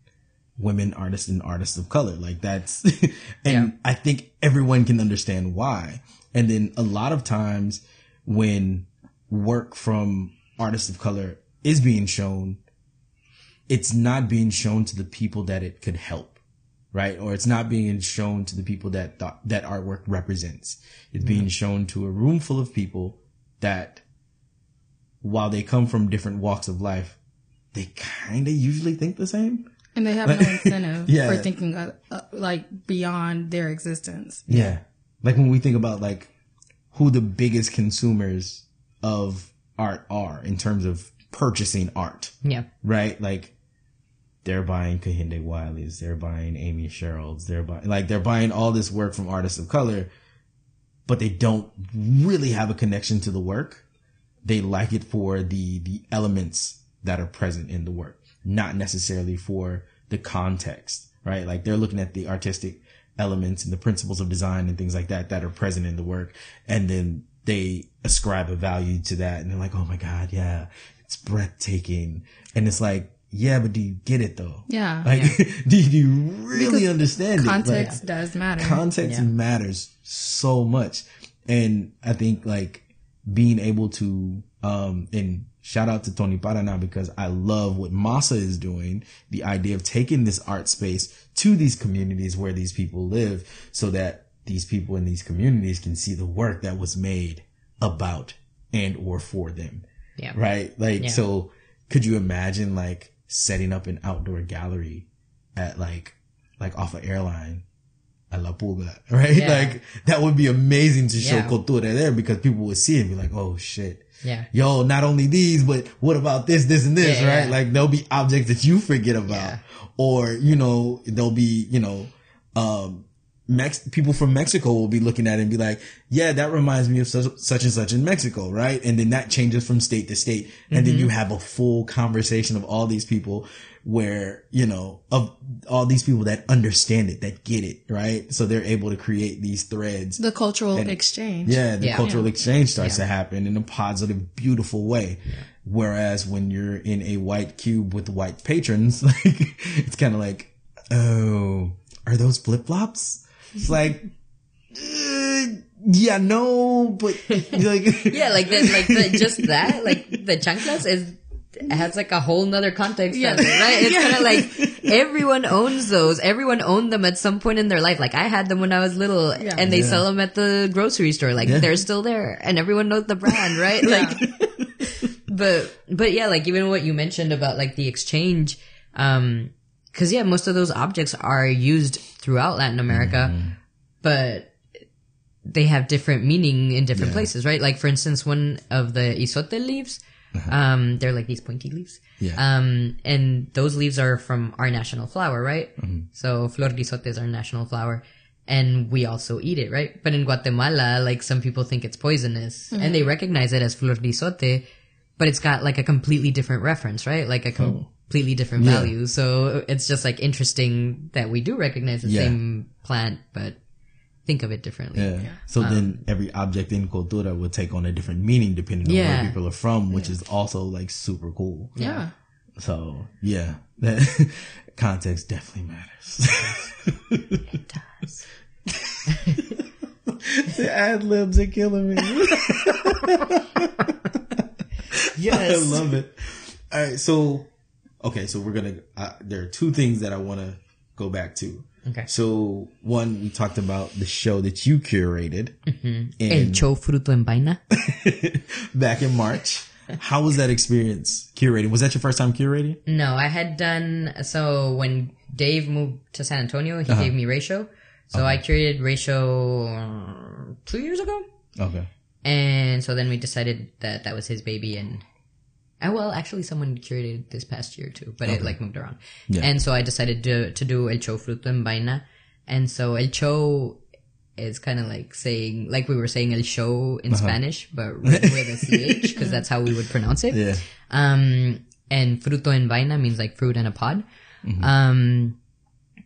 women artists and artists of color. Like, that's, (laughs) and Yeah. I think everyone can understand why. And then a lot of times when work from artists of color is being shown, it's not being shown to the people that it could help, right? Or it's not being shown to the people that th- that artwork represents. It's being shown to a room full of people that, while they come from different walks of life, they kind of usually think the same. And they have no (laughs) incentive Yeah. for thinking uh, uh, like beyond their existence. Yeah. Like when we think about like who the biggest consumers of art are in terms of purchasing art. yeah, right? Like they're buying Kehinde Wiley's, they're buying Amy Sheralds, they're buying like they're buying all this work from artists of color, but they don't really have a connection to the work. They like it for the the elements that are present in the work, not necessarily for the context, right? Like they're looking at the artistic elements and the principles of design and things like that that are present in the work, and then they ascribe a value to that, and they're like, "Oh my god, yeah, it's breathtaking," and it's like, "Yeah, but do you get it though? Yeah. Like, (laughs) do you really Because understand it? Like, Context does matter. context Yeah. matters so much and i think like being able to um and shout out to tony parana because i love what masa is doing the idea of taking this art space to these communities where these people live so that these people in these communities can see the work that was made about and or for them yeah, right? Like, Yeah. so could you imagine like setting up an outdoor gallery at like, like off an airline at La Pulga, (laughs) right? Yeah. Like that would be amazing to show Yeah. cultura there because people would see it and be like, oh shit. yeah, Yo, not only these, but what about this, this, and this, Yeah, right? Like there'll be objects that you forget about, or you know, there'll be, you know, um, Mex- people from Mexico will be looking at it and be like, yeah, that reminds me of such, such and such in Mexico, right? And then that changes from state to state. And then you mm-hmm. have a full conversation of all these people where, you know, of all these people that understand it, that get it, right? So they're able to create these threads. The cultural exchange. Yeah, the Yeah. cultural exchange starts to happen in a positive, beautiful way. Whereas when you're in a white cube with white patrons, (laughs) like it's kind of like, oh, are those flip flops? It's like, uh, yeah, no, but like, (laughs) Yeah, like the, like the, just that, like the chanclas is has like a whole nother context, Yeah. it, right? It's (laughs) Yeah. kind of like everyone owns those. Everyone owned them at some point in their life. Like I had them when I was little, Yeah. and they Yeah. sell them at the grocery store. Like Yeah. they're still there, and everyone knows the brand, (laughs) right? Like, but but yeah, like even what you mentioned about like the exchange, um, because yeah, most of those objects are used throughout Latin America, but they have different meaning in different places, right? Like for instance, one of the izote leaves, um, they're like these pointy leaves. Yeah. Um, and those leaves are from our national flower, right? So flor de izote is our national flower. And we also eat it, right? But in Guatemala, like some people think it's poisonous and they recognize it as flor de izote, but it's got like a completely different reference, right? Like a completely different Yeah. value. So it's just like interesting that we do recognize the Yeah. same plant, but think of it differently. yeah. So um, then every object in cultura would take on a different meaning depending on Yeah. where people are from, which is also like super cool. Yeah. So yeah, that (laughs) context definitely matters. It does. (laughs) the ad libs are killing me. (laughs) Yes. I love it. All right, so okay, so we're gonna. Uh, there are two things that I want to go back to. Okay. So one, we talked about the show that you curated El in, cho fruto en vaina. (laughs) back in March. How was that experience curating? Was that your first time curating? No, I had done so when Dave moved to San Antonio. Uh-huh. He gave me Ratio, so I curated Ratio uh, two years ago, Okay. and so then we decided that that was his baby, and uh, well, actually, someone curated this past year too, but it like moved around, Yeah. and so I decided to to do El Cho Fruto en Vaina, and so El Cho is kind of like saying like we were saying El Show in Spanish, but with a ch because (laughs) that's how we would pronounce it. Yeah. Um, and fruto en vaina means like fruit in a pod. Um,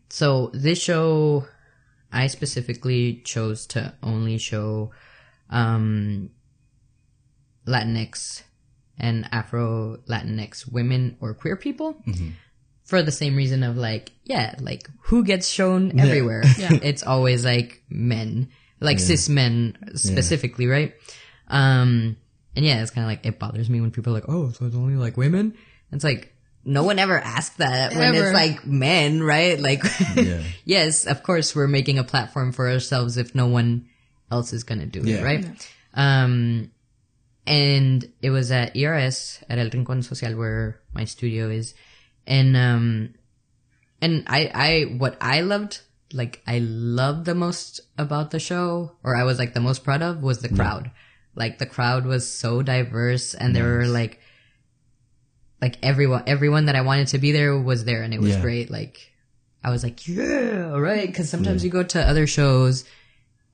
so this show, I specifically chose to only show, um, Latinx and Afro Latinx women or queer people. For the same reason of like, yeah, like who gets shown everywhere? (laughs) Yeah. It's always like men, like cis men specifically, right? Um, and yeah, it's kind of like, it bothers me when people are like, oh, so it's only like women? It's like, no one ever asked that when it's like men, right? Like, Yeah. (laughs) yes, of course we're making a platform for ourselves if no one else is gonna do Yeah. it, right? Um, and it was at ERS at El Rincón Social where my studio is, and um, and I I what I loved like I loved the most about the show, or I was like the most proud of was the crowd. Like the crowd was so diverse, and there were like like everyone everyone that I wanted to be there was there, and it was Yeah. great. Like I was like, yeah, right. Because sometimes you go to other shows,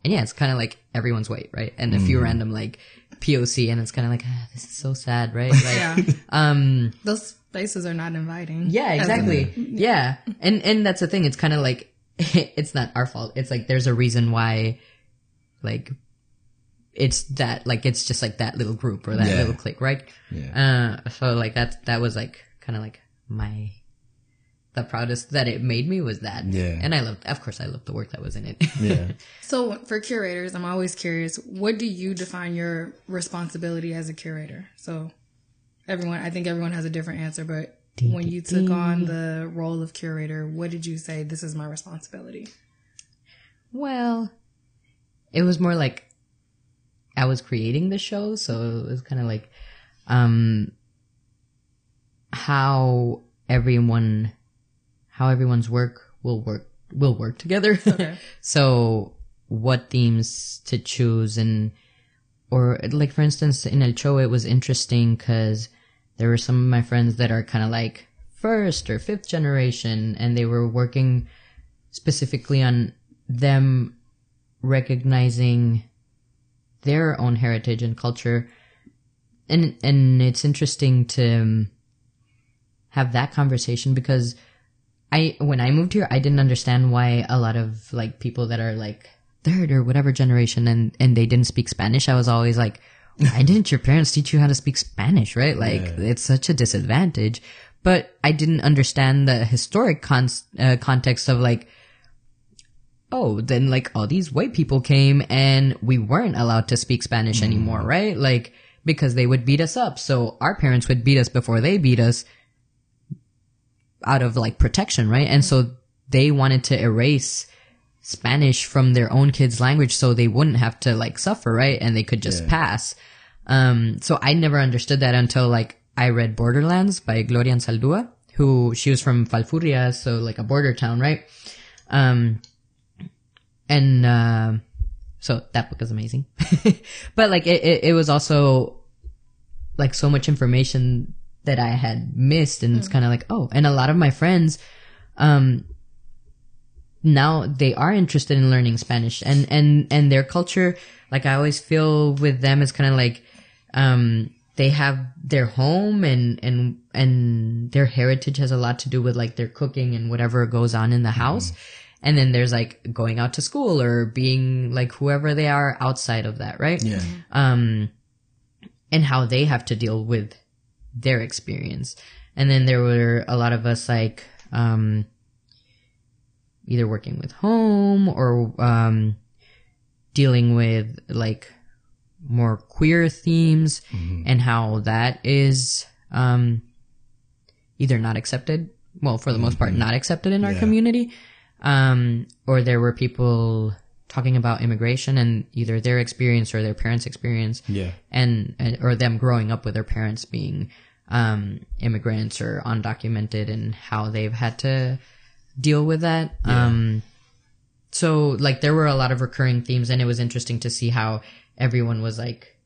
and yeah, it's kind of like everyone's white, right? And a few random like POC, and it's kind of like ah, this is so sad, right? (laughs) Like, Yeah. um, Those spaces are not inviting. yeah, As a- exactly. Yeah, and and that's the thing. It's kind of like (laughs) it's not our fault. It's like there's a reason why, like, it's that like it's just like that little group or that Yeah. little clique, right? Yeah. Uh, so like that that was like kind of like my the proudest that it made me was that. Yeah. and I loved, of course, I loved the work that was in it. (laughs) Yeah. So for curators, I'm always curious, what do you define your responsibility as a curator? So everyone, I think everyone has a different answer, but when you took on the role of curator, what did you say? This is my responsibility. Well, it was more like I was creating the show, so it was kind of like um how everyone how everyone's work will work will work together. Okay. (laughs) so what themes to choose and or like for instance in El Cho it was interesting cuz there were some of my friends that are kind of like first or fifth generation and they were working specifically on them recognizing their own heritage and culture and and it's interesting to um, have that conversation because I when I moved here I didn't understand why a lot of like people that are like third or whatever generation and and they didn't speak Spanish I was always like why (laughs) didn't your parents teach you how to speak Spanish right like Yeah. it's such a disadvantage but I didn't understand the historic con- uh, context of like oh, then like all these white people came and we weren't allowed to speak Spanish anymore, right? Like, because they would beat us up. So our parents would beat us before they beat us out of like protection, right? And so they wanted to erase Spanish from their own kids' language so they wouldn't have to like suffer, right? And they could just Yeah. pass. Um, so I never understood that until like I read Borderlands by Gloria Anzaldúa, who she was from Falfurria, so like a border town, right? Um, and uh, so that book is amazing. (laughs) but like it, it, it was also like so much information that I had missed, and it's kind of like oh, and a lot of my friends, um, now they are interested in learning Spanish, and and and their culture, like I always feel with them is kind of like, um, they have their home and and and their heritage has a lot to do with like their cooking and whatever goes on in the house. And then there's like going out to school or being like whoever they are outside of that right? Yeah. um and how they have to deal with their experience. And then there were a lot of us like um either working with home or um dealing with like more queer themes and how that is um either not accepted well for the most part not accepted in our Yeah. community. Um or there were people talking about immigration and either their experience or their parents experience Yeah. and, and or them growing up with their parents being um, immigrants or undocumented and how they've had to deal with that. Um, so like there were a lot of recurring themes, and it was interesting to see how everyone was like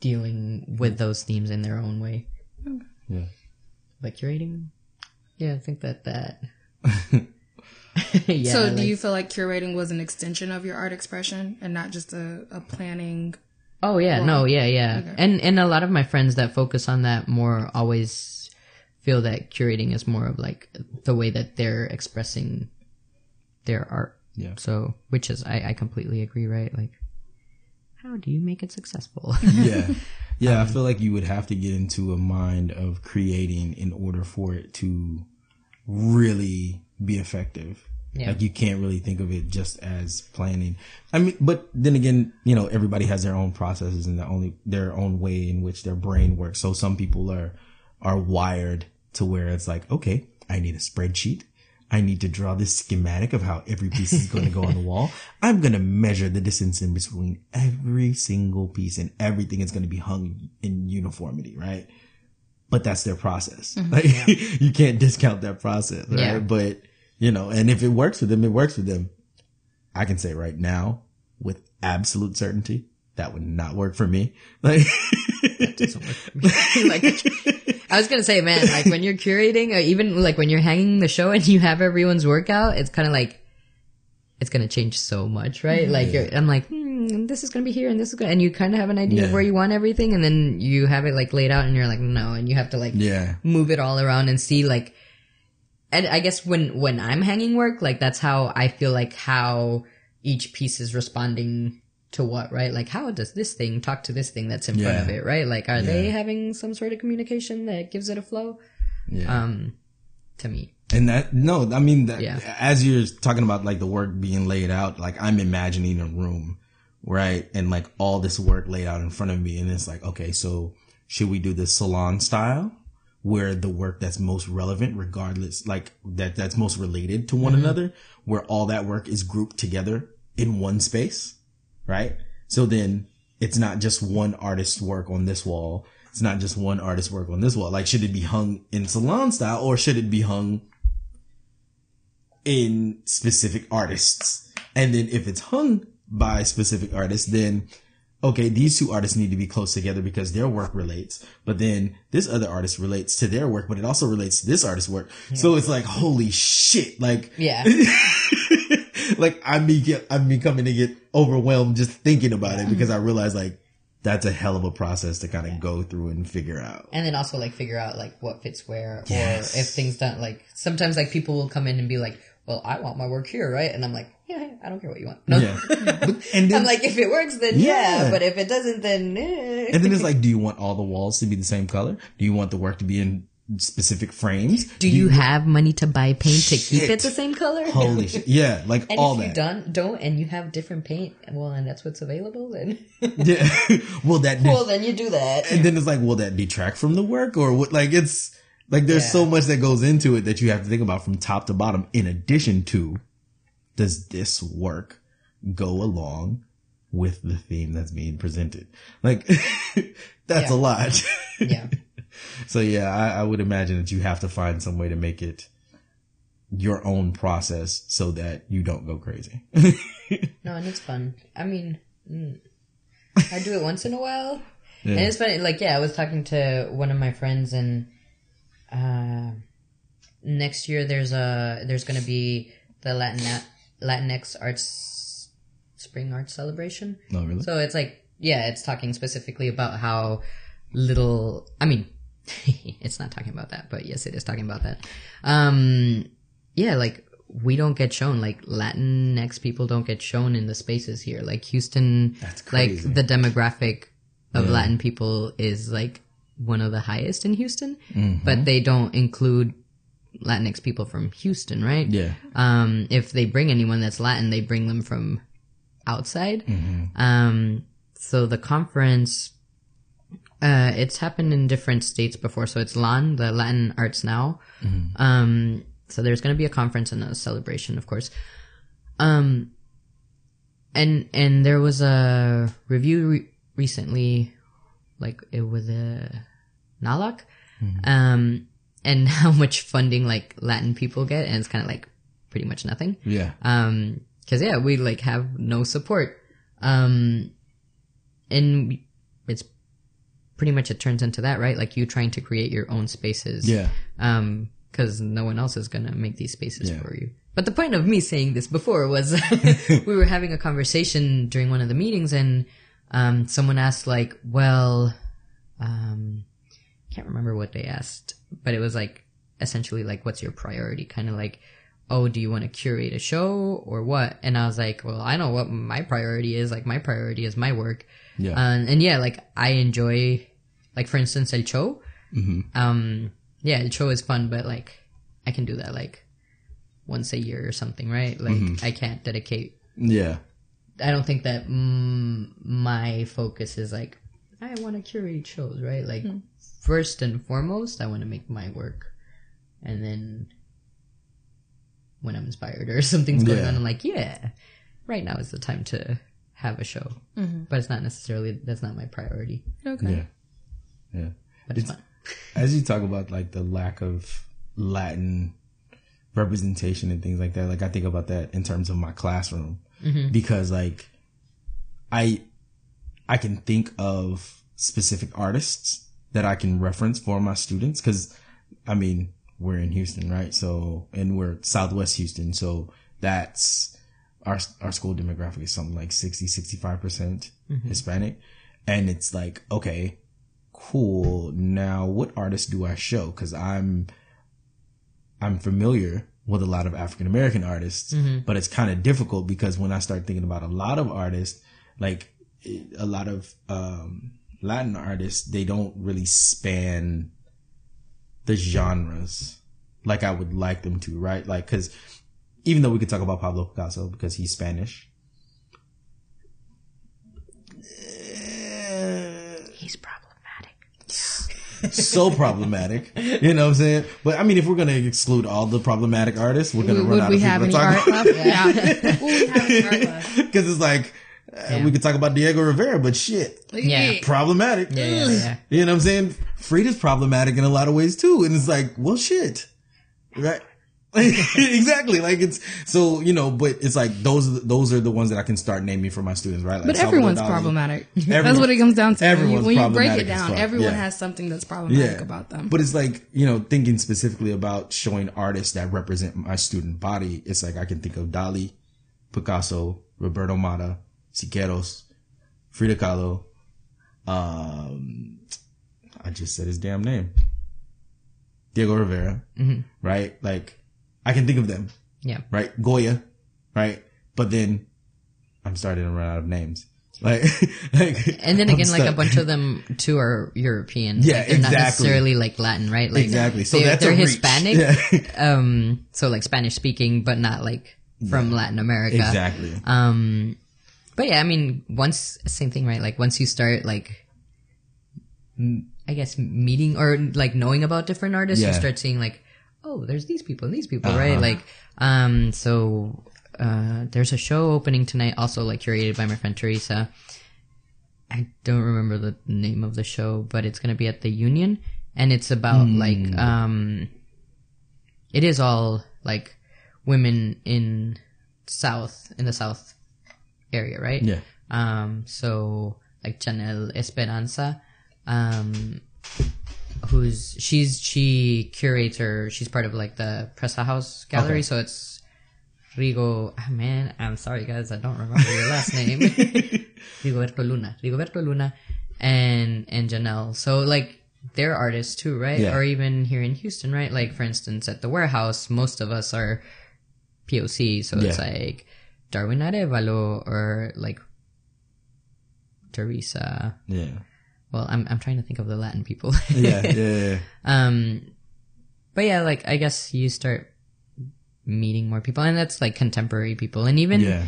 dealing with those themes in their own way. Yeah. Like curating, yeah, I think that that. (laughs) (laughs) yeah. so, do like- you feel like curating was an extension of your art expression and not just a, a planning? Oh yeah, no, yeah, yeah. Okay. And and a lot of my friends that focus on that more always feel that curating is more of like the way that they're expressing their art. Yeah. So, which is I I completely agree, right? Like how do you make it successful? (laughs) (laughs) yeah. Yeah, I um, feel like you would have to get into a mind of creating in order for it to really be effective. Yeah. Like you can't really think of it just as planning. I mean, but then again, you know, everybody has their own processes and their only their own way in which their brain works. So some people are are wired to where it's like, okay, I need a spreadsheet. I need to draw this schematic of how every piece is going to go on the wall. (laughs) I'm going to measure the distance in between every single piece and everything is going to be hung in uniformity, right? But that's their process. Mm-hmm. Like (laughs) you can't discount that process, right? Yeah. But you know, and if it works for them, it works for them. I can say right now with absolute certainty that would not work for me. (laughs) Like, (laughs) like I was gonna say, man, like when you're curating, or even like when you're hanging the show and you have everyone's workout, it's kind of like it's gonna change so much, right? Like you're, I'm like, hmm, this is gonna be here and this is gonna, and you kind of have an idea of where you want everything, and then you have it like laid out, and you're like, no, and you have to like yeah, move it all around and see like and i guess when when i'm hanging work like that's how i feel like how each piece is responding to what right? Like how does this thing talk to this thing that's in front of it right? Like are they having some sort of communication that gives it a flow? Yeah. um to me. And that no, I mean that Yeah. as you're talking about like the work being laid out, like I'm imagining a room, right? And like all this work laid out in front of me, and it's like, okay, so should we do the salon style, where the work that's most relevant, regardless, like that that's most related to one mm-hmm. another, where all that work is grouped together in one space, right? So then it's not just one artist's work on this wall. It's not just one artist's work on this wall. Like, should it be hung in salon style or should it be hung in specific artists. And then if it's hung by specific artists, then okay, these two artists need to be close together because their work relates. But then this other artist relates to their work, but it also relates to this artist's work. So it's like, holy shit. Like, yeah (laughs) like I'm be I'm becoming to get overwhelmed just thinking about it because I realize like that's a hell of a process to kind of go through and figure out. and then also like figure out like what fits where Yes. or if things don't like sometimes like people will come in and be like well i want my work here right and i'm like yeah i don't care what you want no Yeah. (laughs) But- and then i'm like if it works then yeah, Yeah. but if it doesn't then eh. and then it's like, do you want all the walls to be the same color? Do you want the work to be in specific frames? do you have money to buy paint to keep it the same color Holy shit! Yeah, like and all if you that. don't don't and you have different paint well and that's what's available then (laughs) Yeah. (laughs) well, that. well then you do that and then it's like, will that detract from the work or what? Like it's like there's Yeah. so much that goes into it that you have to think about from top to bottom. In addition to, does this work go along with the theme that's being presented? Like (laughs) that's Yeah. a lot. yeah (laughs) so yeah, I, I would imagine that you have to find some way to make it your own process so that you don't go crazy. (laughs) No, and it's fun. I mean, mm, I do it once in a while, Yeah. and it's funny. Like, yeah, I was talking to one of my friends, and uh, next year there's a there's going to be the Latin Latinx Arts Spring Arts Celebration. no, really? So it's like, yeah, it's talking specifically about how little. I mean, (laughs) it's not talking about that, but yes, it is talking about that. Um, yeah, like we don't get shown. Like Latinx people don't get shown in the spaces here. Like Houston, That's like the demographic of Latin people is like one of the highest in Houston, Mm-hmm. but they don't include Latinx people from Houston, right? yeah. um, if they bring anyone that's Latin, they bring them from outside. Mm-hmm. Um, so the conference, uh, it's happened in different states before. So it's LAN, the Latin Arts Now. Mm-hmm. Um, so there's going to be a conference and a celebration, of course. Um, and and there was a review re- recently, like it was a NALAC, um, and (laughs) how much funding like Latin people get, and it's kind of like pretty much nothing. Yeah. Um, cause yeah, we like have no support. Um, and it's pretty much it turns into that, right? Like you trying to create your own spaces. Yeah. Um, cause no one else is gonna make these spaces Yeah. for you. But the point of me saying this before was (laughs) (laughs) we were having a conversation during one of the meetings and, um, someone asked like, well, um, can't remember what they asked, but it was like essentially like, what's your priority? Kind of like, oh, do you want to curate a show or what? And I was like, well, I know what my priority is. Like, my priority is my work. Yeah. Um, and yeah, like I enjoy, like for instance, El Cho. Mm-hmm. Um, yeah, El Cho is fun, but like I can do that like once a year or something, right? Like Mm-hmm. I can't dedicate. Yeah. I don't think that mm, my focus is like I want to curate shows, right? Like first and foremost, I want to make my work, and then when I'm inspired or (laughs) something's going Yeah. on, I'm like, yeah, right now is the time to have a show. Mm-hmm. But it's not necessarily that's not my priority. Okay. Yeah. Yeah. But it's, It's- fun. (laughs) As you talk about like the lack of Latin representation and things like that, like I think about that in terms of my classroom mm-hmm. because like I I can think of specific artists that I can reference for my students because I mean we're in Houston, right? So and we're Southwest Houston, so that's our our school demographic is something like 60 65 percent Hispanic, and it's like okay, cool. Now what artists do I show? Because I'm I'm familiar with a lot of African American artists, but it's kind of difficult because when I start thinking about a lot of artists, like a lot of um, Latin artists, they don't really span the genres like I would like them to, right? Like, cause even though we could talk about Pablo Picasso because he's Spanish. He's problematic. so problematic. You know what I'm saying? But I mean, if we're going to exclude all the problematic artists, we're going to (laughs) Would, run out of have people to art talk left? Yeah. Would we have any art left? Because (laughs) it's like, uh, we could talk about Diego Rivera, but shit, Yeah. problematic. Yeah, yeah, yeah. You know what I'm saying? Frida's problematic in a lot of ways too. And it's like, well, shit. Right? (laughs) exactly. Like it's, so, you know, but it's like, those, are the- those are the ones that I can start naming for my students, right? Like But everyone's problematic. (laughs) Everyone- that's what it comes down to. When you, everyone's when you break it down, everyone Yeah. has something that's problematic about them. But it's like, you know, thinking specifically about showing artists that represent my student body, it's like I can think of Dali Picasso, Roberto Matta, Siqueiros, Frida Kahlo. Um, I just said his damn name. Diego Rivera, right? Like, I can think of them, Yeah. right? Goya, right? But then I'm starting to run out of names. (laughs) Like, like And then again, like a bunch of them (laughs) too are European. Yeah, like, they're not exactly. necessarily like Latin, right? Like Exactly. So they, that's they're. Hispanic, Yeah. (laughs) um, so like Spanish speaking, but not like from Latin America. exactly. Um, but yeah, I mean, once same thing, right? Like once you start like, m- I guess meeting or like knowing about different artists, Yeah. you start seeing like, oh, there's these people and these people, Uh-huh. right? Like, um, so uh, there's a show opening tonight, also like curated by my friend Teresa. I don't remember the name of the show, but it's gonna be at the Union, and it's about Hmm. like, um, it is all like women in South in the South area, right? Yeah. Um, so like Chanel Esperanza, um, who's she's she curates her. She's part of like the Presa House gallery, Okay. so it's Rigo. ah, man, I'm sorry guys, I don't remember your last name. (laughs) Rigoberto Luna, Rigoberto Luna, and and Janelle. So like they're artists too, right? Yeah. Or even here in Houston, right? Like for instance, at the warehouse, most of us are POC, so it's like Darwin Arevalo or like Teresa. Yeah. Well, I'm I'm trying to think of the Latin people. (laughs) Yeah. Yeah. yeah. (laughs) um, but yeah, like I guess you start meeting more people, and that's like contemporary people, and even yeah.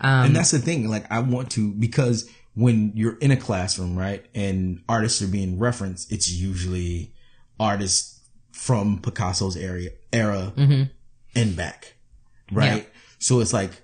um, and that's the thing. Like, I want to because when you're in a classroom, right, and artists are being referenced, it's usually artists from Picasso's area era Mm-hmm. and back, right? So it's like.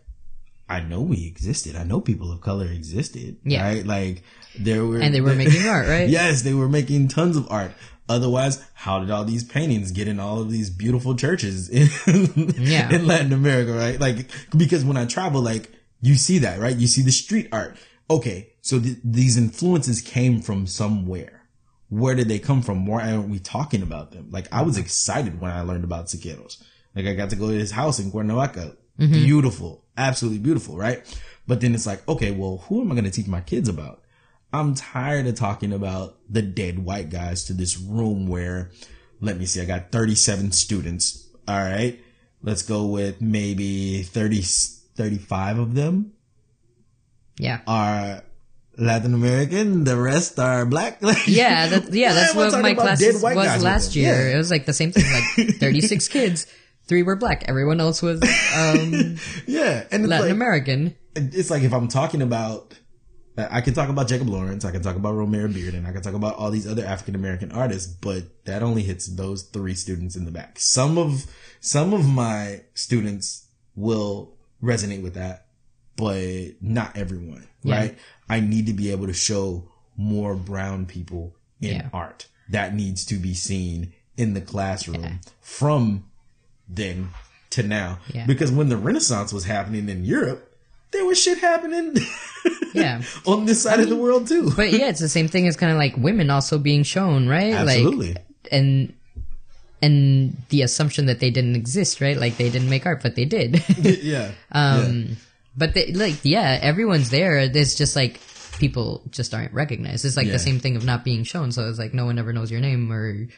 I know we existed. I know people of color existed. Yeah. Right. Like there were, and they were (laughs) making art, right? Yes, they were making tons of art. Otherwise, how did all these paintings get in all of these beautiful churches in, (laughs) Yeah. in Latin America, right? Like, because when I travel, like, you see that, right? You see the street art. Okay. So th- these influences came from somewhere. Where did they come from? Why aren't we talking about them? Like, I was excited when I learned about Siqueiros. Like, I got to go to his house in Cuernavaca. Mm-hmm. Beautiful. Absolutely beautiful, right? But then it's like, okay, well, who am I going to teach my kids about? I'm tired of talking about the dead white guys to this room where, let me see, I got 37 students. All right. Let's go with maybe 30, 35 of them Yeah. are Latin American. The rest are black. (laughs) Yeah, that, yeah, that's what my class was white guys with last year. Yeah. It was like the same thing, like (laughs) 36 kids, three were black, everyone else was um, (laughs) yeah. And Latin like, American. it's like if I'm talking about, I can talk about Jacob Lawrence, I can talk about Romare Bearden, I can talk about all these other African American artists, but that only hits those three students in the back. Some of, some of my students will resonate with that, but not everyone, Yeah. right? I need to be able to show more brown people in Yeah. art. That needs to be seen in the classroom from then to now. Yeah. Because when the Renaissance was happening in Europe, there was shit happening (laughs) Yeah. on this side of the world too. But yeah, it's the same thing as kind of like women also being shown, right? Absolutely. Like, and and the assumption that they didn't exist, right? Like they didn't make art, but they did. (laughs) yeah. um, but they, like, yeah, everyone's there. It's just like people just aren't recognized. It's like Yeah. the same thing of not being shown. So it's like no one ever knows your name, or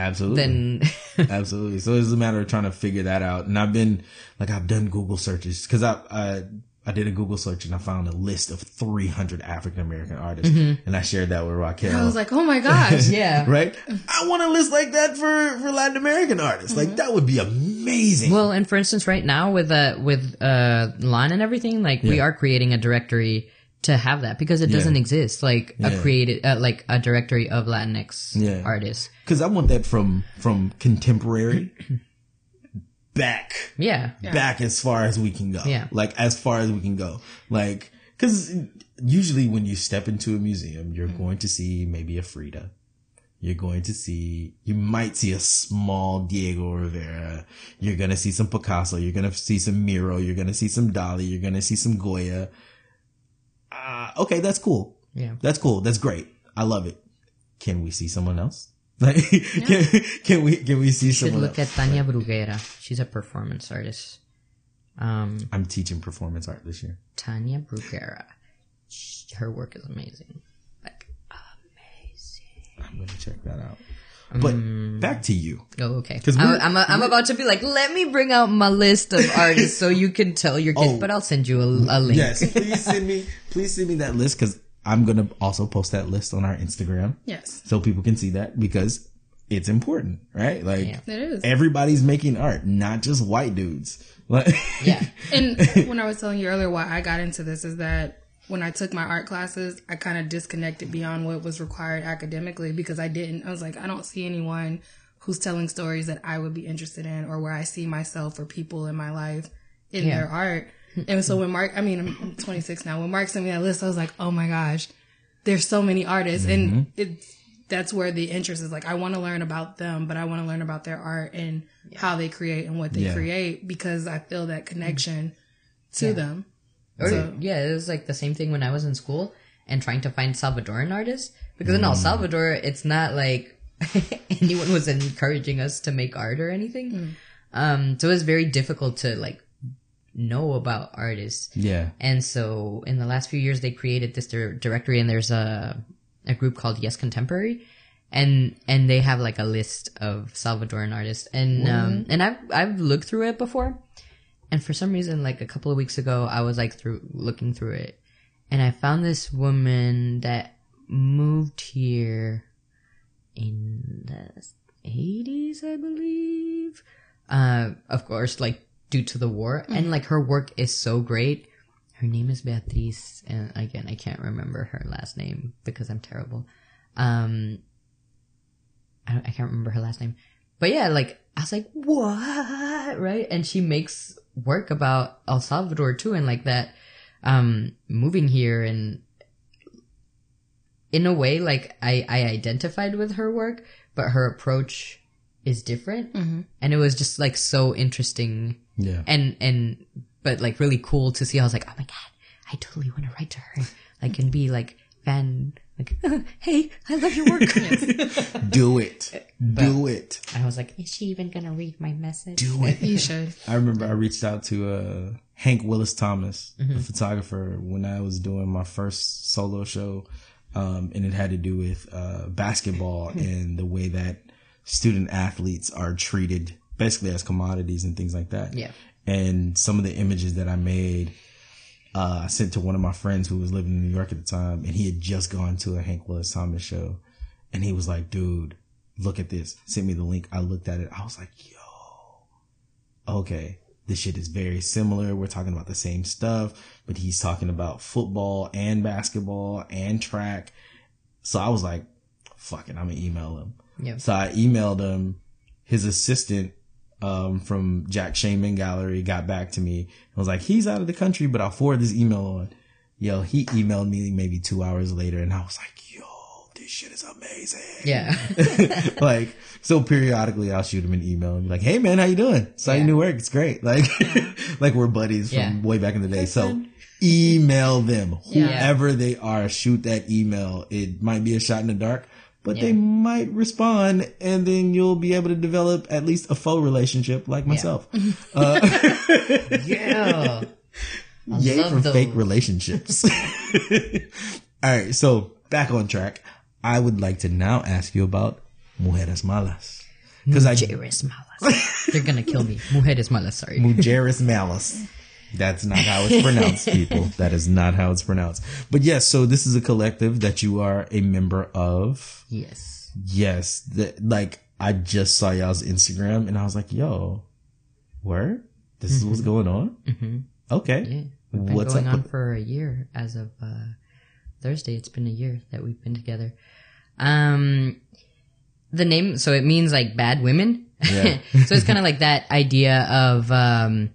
Absolutely. then (laughs) Absolutely. So it's a matter of trying to figure that out. And I've been like, I've done Google searches because I, I, I did a Google search and I found a list of 300 African American artists and I shared that with Raquel. I was like, oh my gosh. (laughs) yeah. right? I want a list like that for, for Latin American artists. Like that would be amazing. Well, and for instance, right now with uh with uh Lon and everything, like we are creating a directory to have that because it doesn't exist, like a created uh, like a directory of Latinx Yeah. artists. Cause I want that from, from contemporary (laughs) back. Yeah, back as far as we can go. Yeah. Like as far as we can go. Like, cause usually when you step into a museum, you're going to see maybe a Frida. You're going to see, you might see a small Diego Rivera. You're going to see some Picasso. You're going to see some Miro. You're going to see some Dali. You're going to see some Goya. Uh, okay. That's cool. yeah. That's cool. That's great. I love it. Can we see someone else? (laughs) Like, can, can we, can we see Should someone Should look else? at Tania Bruguera. She's a performance artist. Um, I'm teaching performance art this year. Tania Bruguera. Her work is amazing. Like, amazing. I'm gonna check that out. But mm. back to you. oh, okay. 'Cause I, we're- I'm, I'm about to be like, let me bring out my list of artists so you can tell your kids, Oh. but I'll send you a, a link. Yes, please send me please send me that list because I'm gonna also post that list on our Instagram Yes, so people can see that because it's important, right? Like Yeah. it is. everybody's making art, not just white dudes. Like, Yeah. And (laughs) when I was telling you earlier why I got into this is that when I took my art classes, I kind of disconnected beyond what was required academically because I didn't. I was like, I don't see anyone who's telling stories that I would be interested in or where I see myself or people in my life in Yeah. their art. And so when Mark, I mean, I'm- I'm 26 now. When Mark sent me that list, I was like, oh my gosh, there's so many artists, and mm-hmm. it's that's where the interest is. Like, I want to learn about them, but I want to learn about their art and how they create and what they Yeah. create because I feel that connection mm-hmm. to them. Or, So- yeah, it was like the same thing when I was in school and trying to find Salvadoran artists. Because in El Salvador, it's not like (laughs) anyone was encouraging us to make art or anything. Um, so it was very difficult to like know about artists. yeah, And so in the last few years, they created this dir- directory, and there's a a group called Yes Contemporary, and and they have like a list of Salvadoran artists, and um and I've I've looked through it before, and for some reason, like a couple of weeks ago, I was like through looking through it, and I found this woman that moved here in the 80s, I believe. Uh, of course, like due to the war, and like her work is so great. Her name is Beatriz, and again, I can't remember her last name because I'm terrible. Um, I, I can't remember her last name, but yeah, like I was like, what, right? And she makes work about El Salvador too, and like that, um, moving here and in a way, like I, I identified with her work, but her approach is different. And it was just like so interesting yeah. and, and, but like really cool to see. I was like, oh my God, I totally want to write to her. Like, and be like fan, like, (laughs) hey, I love your work. (laughs) Do it, do it. I was like, is she even going to read my message? Do (laughs) it. You should. I remember I reached out to uh, Hank Willis Thomas, a photographer, when I was doing my first solo show, um, and it had to do with uh, basketball and the way that student athletes are treated, basically as commodities and things like that. Yeah. And some of the images that I made, uh, I sent to one of my friends who was living in New York at the time, and he had just gone to a Hank Willis Thomas show, and he was like, "Dude, look at this." Sent me the link. I looked at it. I was like, "Yo." okay, this shit is very similar. We're talking about the same stuff, but he's talking about football and basketball and track. So I was like, fuck it, I'm gonna email him. Yeah. So I emailed him. His assistant, um, from Jack Shainman Gallery got back to me. I was like, he's out of the country, but I'll forward this email on. Yo, he emailed me maybe two hours later and I was like, yo, this shit is amazing Yeah. (laughs) like so periodically I'll shoot him an email and be like, "Hey man, how you doing? Saw your Yeah. new work. It's great." (laughs) Like, like we're buddies from Yeah. way back in the day. So email them, Yeah. whoever they are. Shoot that email. It might be a shot in the dark, but they might respond, and then you'll be able to develop at least a faux relationship like myself. (laughs) Uh, (laughs) yeah. I Yay for those. fake relationships. (laughs) All right, so back on track. I would like to now ask you about mujeres malas because I Mujeres malas. They're gonna kill me. Mujeres malas, sorry. Mujeres malas. That's not how it's pronounced, (laughs) people. That is not how it's pronounced. But yes, so this is a collective that you are a member of. Yes. Yes, that like I just saw y'all's Instagram and I was like, "Yo, where? This is what's going on." Mm-hmm. Okay, Yeah. We've been what's going up? on for a year as of uh, Thursday. It's been a year that we've been together. Um, the name, so it means like bad women. Yeah. (laughs) so it's kind of like that idea of um,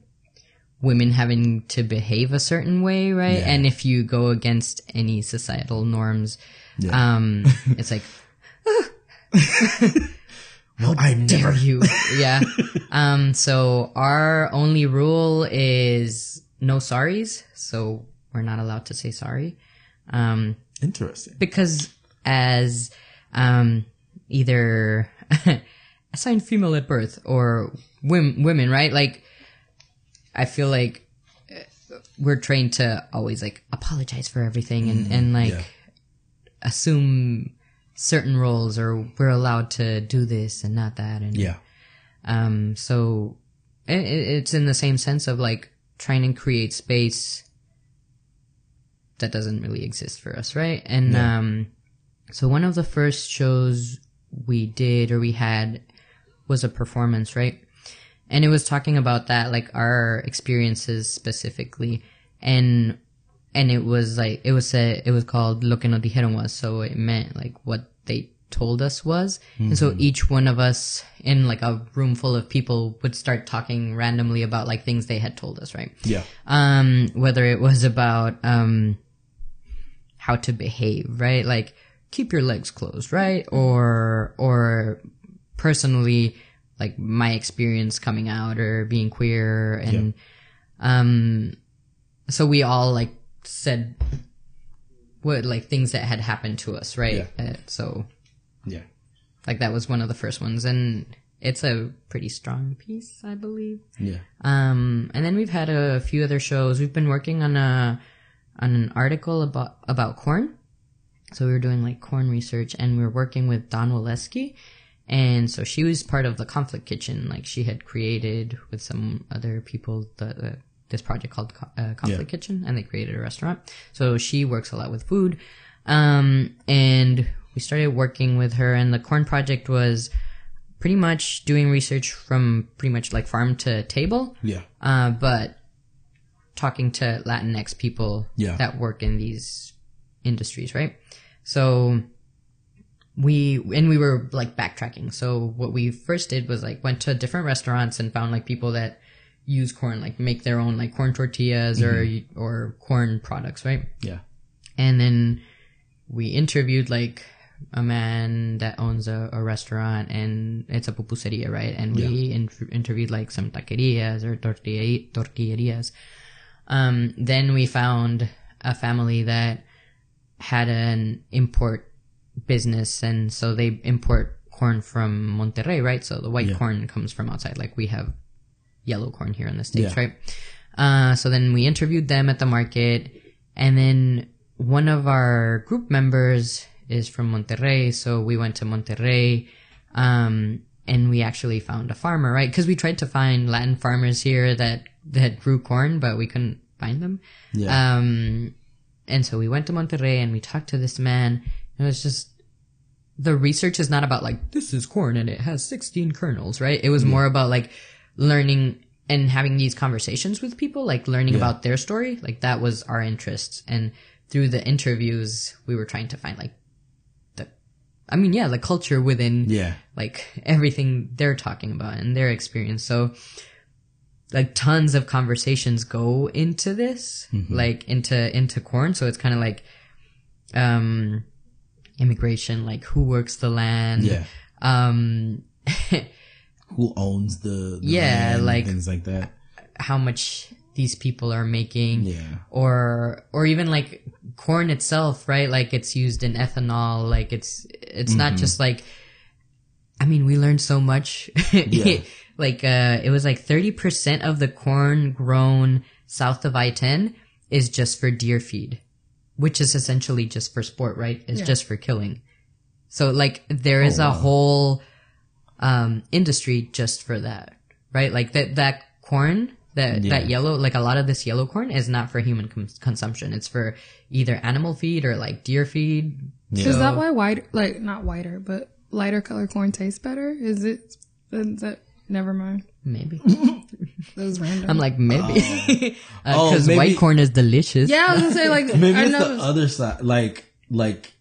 women having to behave a certain way, right? Yeah. And if you go against any societal norms, Yeah. um, (laughs) it's like (laughs) well, I dare never. you (laughs) yeah um so our only rule is no sorries so we're not allowed to say sorry um Interesting. because as um either assigned female at birth or women, women right like I feel like we're trained to always like apologize for everything and and like yeah. assume certain roles or we're allowed to do this and not that and Yeah. um so it- it's in the same sense of like trying to create space that doesn't really exist for us right and Yeah. um so one of the first shows we did or we had was a performance right and it was talking about that like our experiences specifically. And and it was like it was a, it was called lo que nos dijeron was so it meant like what they told us was. And so each one of us in like a room full of people would start talking randomly about like things they had told us right? Yeah. um whether it was about um how to behave right? Like keep your legs closed right? Or or personally like my experience coming out or being queer and um so we all like said what like things that had happened to us right uh, so Yeah. like that was one of the first ones and it's a pretty strong piece i believe Yeah. um, and then we've had a few other shows. We've been working on a on an article about about corn. So we were doing like corn research, and we were working with Dawn Weleski, and so she was part of the Conflict Kitchen. Like she had created with some other people the, the this project called uh, Conflict Yeah. Kitchen, and they created a restaurant. So she works a lot with food, um, and we started working with her. And the corn project was pretty much doing research from pretty much like farm to table Yeah. uh, but talking to Latinx people Yeah. that work in these industries, right? So we and we were like backtracking. So what we first did was like went to different restaurants and found like people that use corn, like make their own like corn tortillas or or corn products, right? Yeah. And then we interviewed like a man that owns a, a restaurant and it's a pupuseria, right? And we in- interviewed like some taquerias or tortilla tortillerias. Um, then we found a family that had an import business and so they import corn from Monterrey, right? So the white Yeah. corn comes from outside. Like we have yellow corn here in the States, Yeah. right? Uh, so then we interviewed them at the market and then one of our group members is from Monterrey. So we went to Monterrey. Um, and we actually found a farmer, right? Cause we tried to find Latin farmers here that, that grew corn, but we couldn't find them. Yeah. Um, and so we went to Monterrey and we talked to this man. It was just, the research is not about like, this is corn and it has 16 kernels, right? It was more about like learning and having these conversations with people, like learning Yeah. about their story. Like that was our interest. And through the interviews, we were trying to find like the, I mean, yeah, the culture within yeah. like everything they're talking about and their experience. So like tons of conversations go into this, like into into corn. So it's kind of like um immigration, like who works the land. Yeah. Um (laughs) Who owns the, the Yeah, land like- things like that. how much these people are making. Yeah. Or or even like corn itself, right? Like it's used in ethanol, like it's it's not just like I mean, we learned so much. (laughs) Yeah. like uh it was like 30% of the corn grown south of I-10 is just for deer feed, which is essentially just for sport, right? It's Yeah. just for killing. So like there is Oh, a wow. whole um industry just for that, right? Like that that corn that Yeah. that yellow like a lot of this yellow corn is not for human com- consumption. It's for either animal feed or like deer feed. Yeah. Is that why white, like not whiter, but lighter color corn tastes better? Is it? Is that never mind. Maybe. (laughs) That was random. I'm like maybe Oh, (laughs) uh, oh because maybe- white corn is delicious. yeah, I was gonna say like (laughs) Maybe I it's know. the other side. Like, like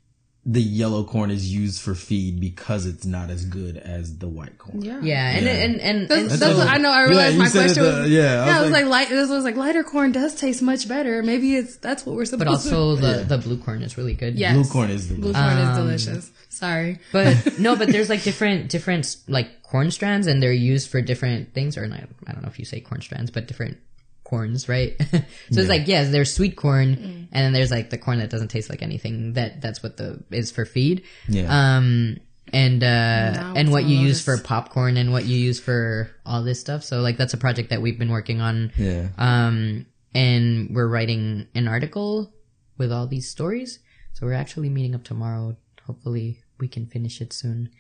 the yellow corn is used for feed because it's not as good as the white corn. yeah, Yeah, and Yeah. and and, That's, and that's so- what I know. I realized you my question it, was uh, yeah, I I was was like- like, light. This was like lighter corn does taste much better. Maybe it's that's what we're supposed to do. but also to. the Yeah. the blue corn is really good. Yes. Blue corn is the Blue best. corn is Um, delicious. Sorry, But (laughs) no, but there's like different different like corn strands, and they're used for different things. Or not, I don't know if you say corn strands, but different corns, right? (laughs) so it's like yes, there's sweet corn, and then there's like the corn that doesn't taste like anything. That that's what the is for feed. Yeah. Um, and uh Now and what you use for popcorn and what you use for all this stuff. So like that's a project that we've been working on. Yeah. Um and we're writing an article with all these stories. So we're actually meeting up tomorrow. Hopefully we can finish it soon.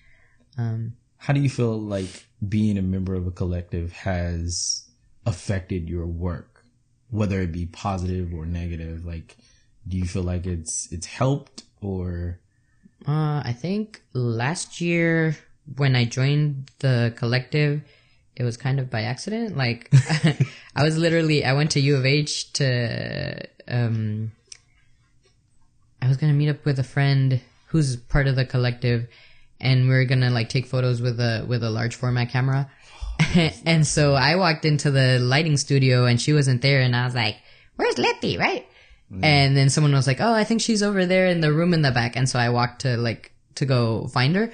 Um How do you feel like being a member of a collective has affected your work, whether it be positive or negative? Like, do you feel like it's it's helped or Uh, I think last year when I joined the collective, it was kind of by accident. Like, (laughs) I was literally, I went to U of H to, um, I was gonna meet up with a friend who's part of the collective, and we are gonna like take photos with a with a large format camera. (laughs) and so I walked into the lighting studio, and she wasn't there, and I was like, "Where's Letty?" Right? And then someone was like, "Oh, I think she's over there in the room in the back." And so I walked to like to go find her,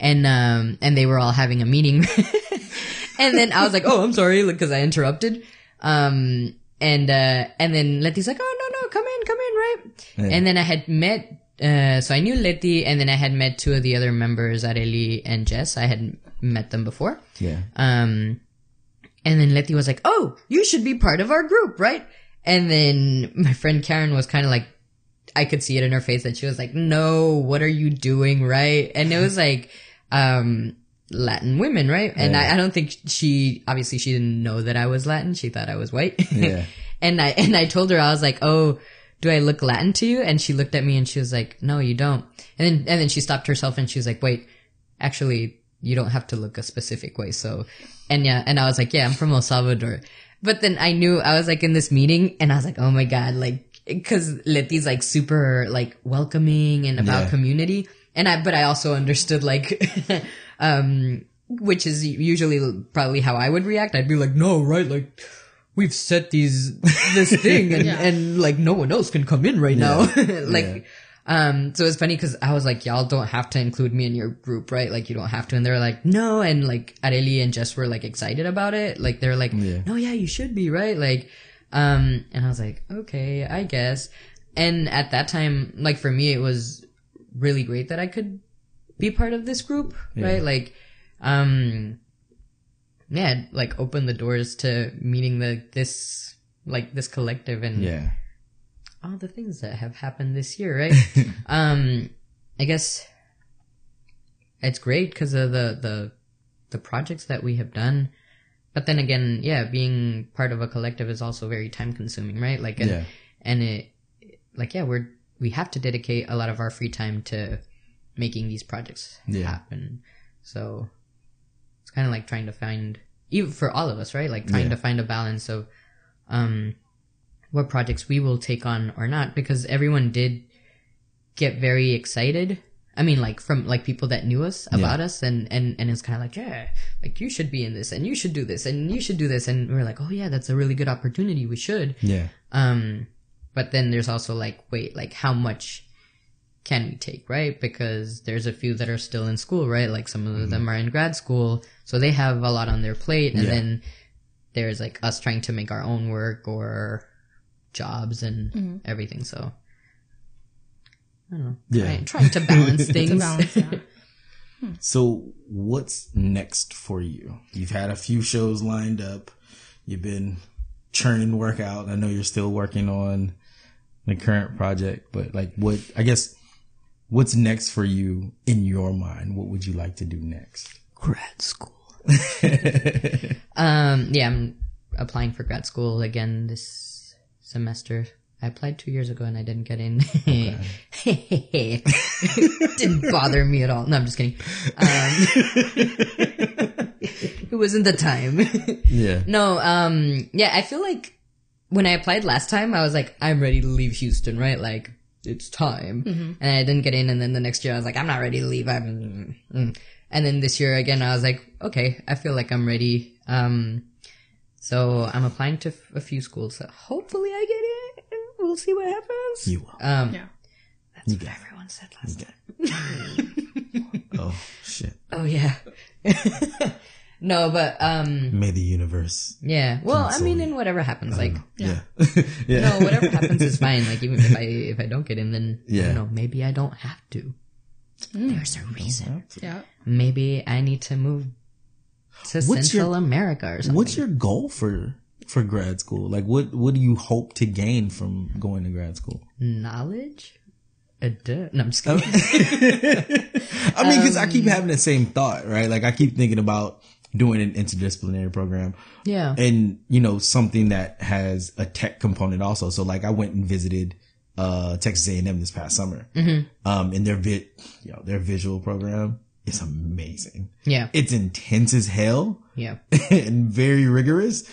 and um and they were all having a meeting. (laughs) and then I was like, "Oh, I'm sorry," because I interrupted. Um and uh and then Letty's like, "Oh no no, come in, come in, right?" Yeah. And then I had met. Uh, so I knew Letty, and then I had met two of the other members, Areli and Jess. I had met them before. yeah? Um, and then Letty was like, "Oh, you should be part of our group, right?" And then my friend Karen was kind of like, I could see it in her face that she was like, "No, what are you doing, right?" And it was like, um, Latin women, right? And Yeah. I, I don't think she obviously she didn't know that I was Latin. She thought I was white. Yeah. (laughs) and I and I told her I was like, "Oh, do I look Latin to you?" And she looked at me and she was like, "No, you don't." And then and then she stopped herself and she was like, "Wait, actually, you don't have to look a specific way." So, and yeah, and I was like, "Yeah, I'm from El Salvador." But then I knew I was like in this meeting and I was like, "Oh my god!" Like because Letty's like super like welcoming and about Yeah. community, and I but I also understood like, (laughs) um, which is usually probably how I would react. I'd be like, "No, right, like." We've set these this (laughs) thing and, and like no one else can come in right now. (laughs) like um, so it's funny because I was like, y'all don't have to include me in your group, right? Like you don't have to. And they're like, no. And like Areli and Jess were like excited about it. Like they're like, Yeah. no, yeah, you should be, right? Like, um, and I was like, okay, I guess. And at that time, like for me, it was really great that I could be part of this group, right? Like, um, yeah, like open the doors to meeting the, this, like this collective and Yeah. All the things that have happened this year, right? (laughs) um, I guess it's great because of the, the, the projects that we have done. But then again, yeah, being part of a collective is also very time consuming, right? Like, and, Yeah. and it, like, yeah, we're, we have to dedicate a lot of our free time to making these projects Yeah. happen. So it's kind of like trying to find, even for all of us, right? Like trying Yeah. to find a balance of, um, what projects we will take on or not because everyone did get very excited. I mean, like from like people that knew us about us, and and and it's kind of like, yeah, like you should be in this, and you should do this, and you should do this, and we're like, oh yeah, that's a really good opportunity. We should. Yeah. Um, but then there's also like, wait, like how much can we take, right? Because there's a few that are still in school, right? Like some of them are in grad school, so they have a lot on their plate, and Yeah. then there's like us trying to make our own work or jobs and everything. So I don't know. Yeah. Trying, trying to balance (laughs) things. To balance, yeah. (laughs) So what's next for you? You've had a few shows lined up. You've been churning work out. I know you're still working on the current project, but like what, I guess, what's next for you in your mind? What would you like to do next? grad school. (laughs) um, yeah, I'm applying for grad school again this semester. I applied two years ago and I didn't get in. (laughs) didn't bother me at all. No, I'm just kidding. Um, (laughs) it wasn't the time. Yeah. no, um, yeah, I feel like when I applied last time, I was like, I'm ready to leave Houston, right? Like, it's time. And I didn't get in. And then the next year, I was like, I'm not ready to leave. I'm, mm. and then this year again, I was like, okay, I feel like I'm ready. Um, so I'm applying to f- a few schools. So hopefully I get in. We'll see what happens. You will. Um, Yeah. that's what everyone said last time. (laughs) Oh shit. Oh yeah. (laughs) no, but um, May the universe. yeah. Well, I mean, in whatever happens, like Yeah. yeah. (laughs) no, whatever happens is fine. Like even if I if I don't get in, then Yeah. you know maybe I don't have to. There's a reason. Yeah. Maybe I need to move to What's Central your- America or something. What's your goal for for grad school? Like, what what do you hope to gain from going to grad school? knowledge? Duh. No, I'm just kidding. (laughs) I mean, because I keep having the same thought, right? Like, I keep thinking about doing an interdisciplinary program, yeah. and you know, something that has a tech component also. So, like, I went and visited uh Texas A and M this past summer, um, and their vi- you know, their visual program is amazing. yeah. It's intense as hell. Yeah. (laughs) and very rigorous,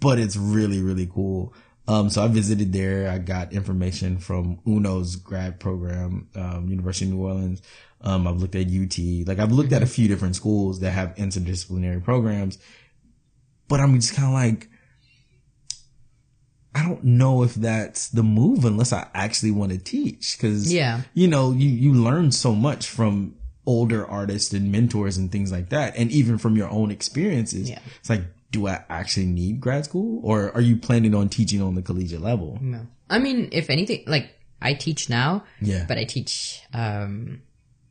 but it's really, really cool. Um, so I visited there. I got information from UNO's grad program, um, University of New Orleans. Um, I've looked at UT. Like I've looked at a few different schools that have interdisciplinary programs, but I'm just kind of like, I don't know if that's the move unless I actually want to teach. Cause, Yeah. you know, you, you learn so much from older artists and mentors and things like that. And even from your own experiences. Yeah. It's like, do I actually need grad school or are you planning on teaching on the collegiate level? No. I mean, if anything, like I teach now, Yeah. but I teach um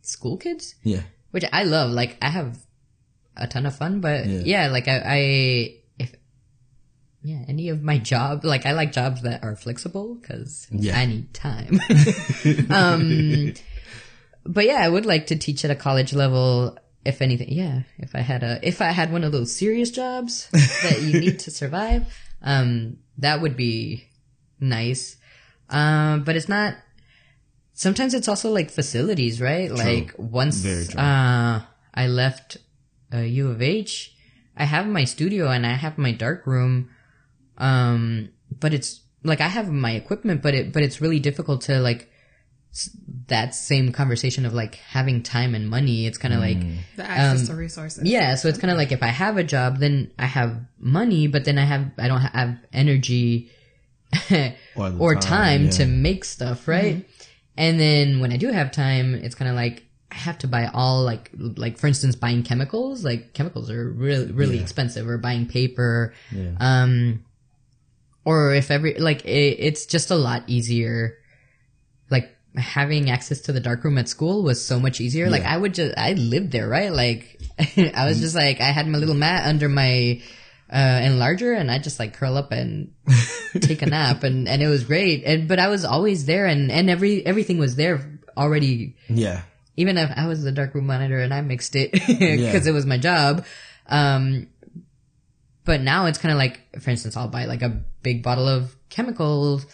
school kids, Yeah. which I love. Like I have a ton of fun, but Yeah. yeah, like I, I if yeah, any of my job, like I like jobs that are flexible because Yeah. I need time. (laughs) um, but yeah, I would like to teach at a college level. If anything, yeah, if I had a, if I had one of those serious jobs (laughs) that you need to survive, um, that would be nice. Um, but it's not, sometimes it's also like facilities, right? Like once, uh, I left uh, U of H, I have my studio and I have my dark room. Um, but it's like I have my equipment, but it, but it's really difficult to like, that same conversation of like having time and money. It's kind of like, The access Um, to resources. yeah, so it's kind of like if I have a job, then I have money, but then I have I don't have energy (laughs) Or or time, time, yeah. to make stuff, right? And then when I do have time, it's kind of like I have to buy all like like for instance buying chemicals, like chemicals are really really Yeah. expensive or buying paper. Yeah. Um or if every like it, it's just a lot easier like having access to the dark room at school was so much easier. Like I would just I lived there, right? Like (laughs) I was just like I had my little mat under my uh enlarger and I just like curl up and (laughs) take a nap and and it was great. And but I was always there and and every everything was there already Yeah. even if I was the dark room monitor and I mixed it (laughs) because it was my job. Um, but now it's kind of like, for instance, I'll buy like a big bottle of chemicals,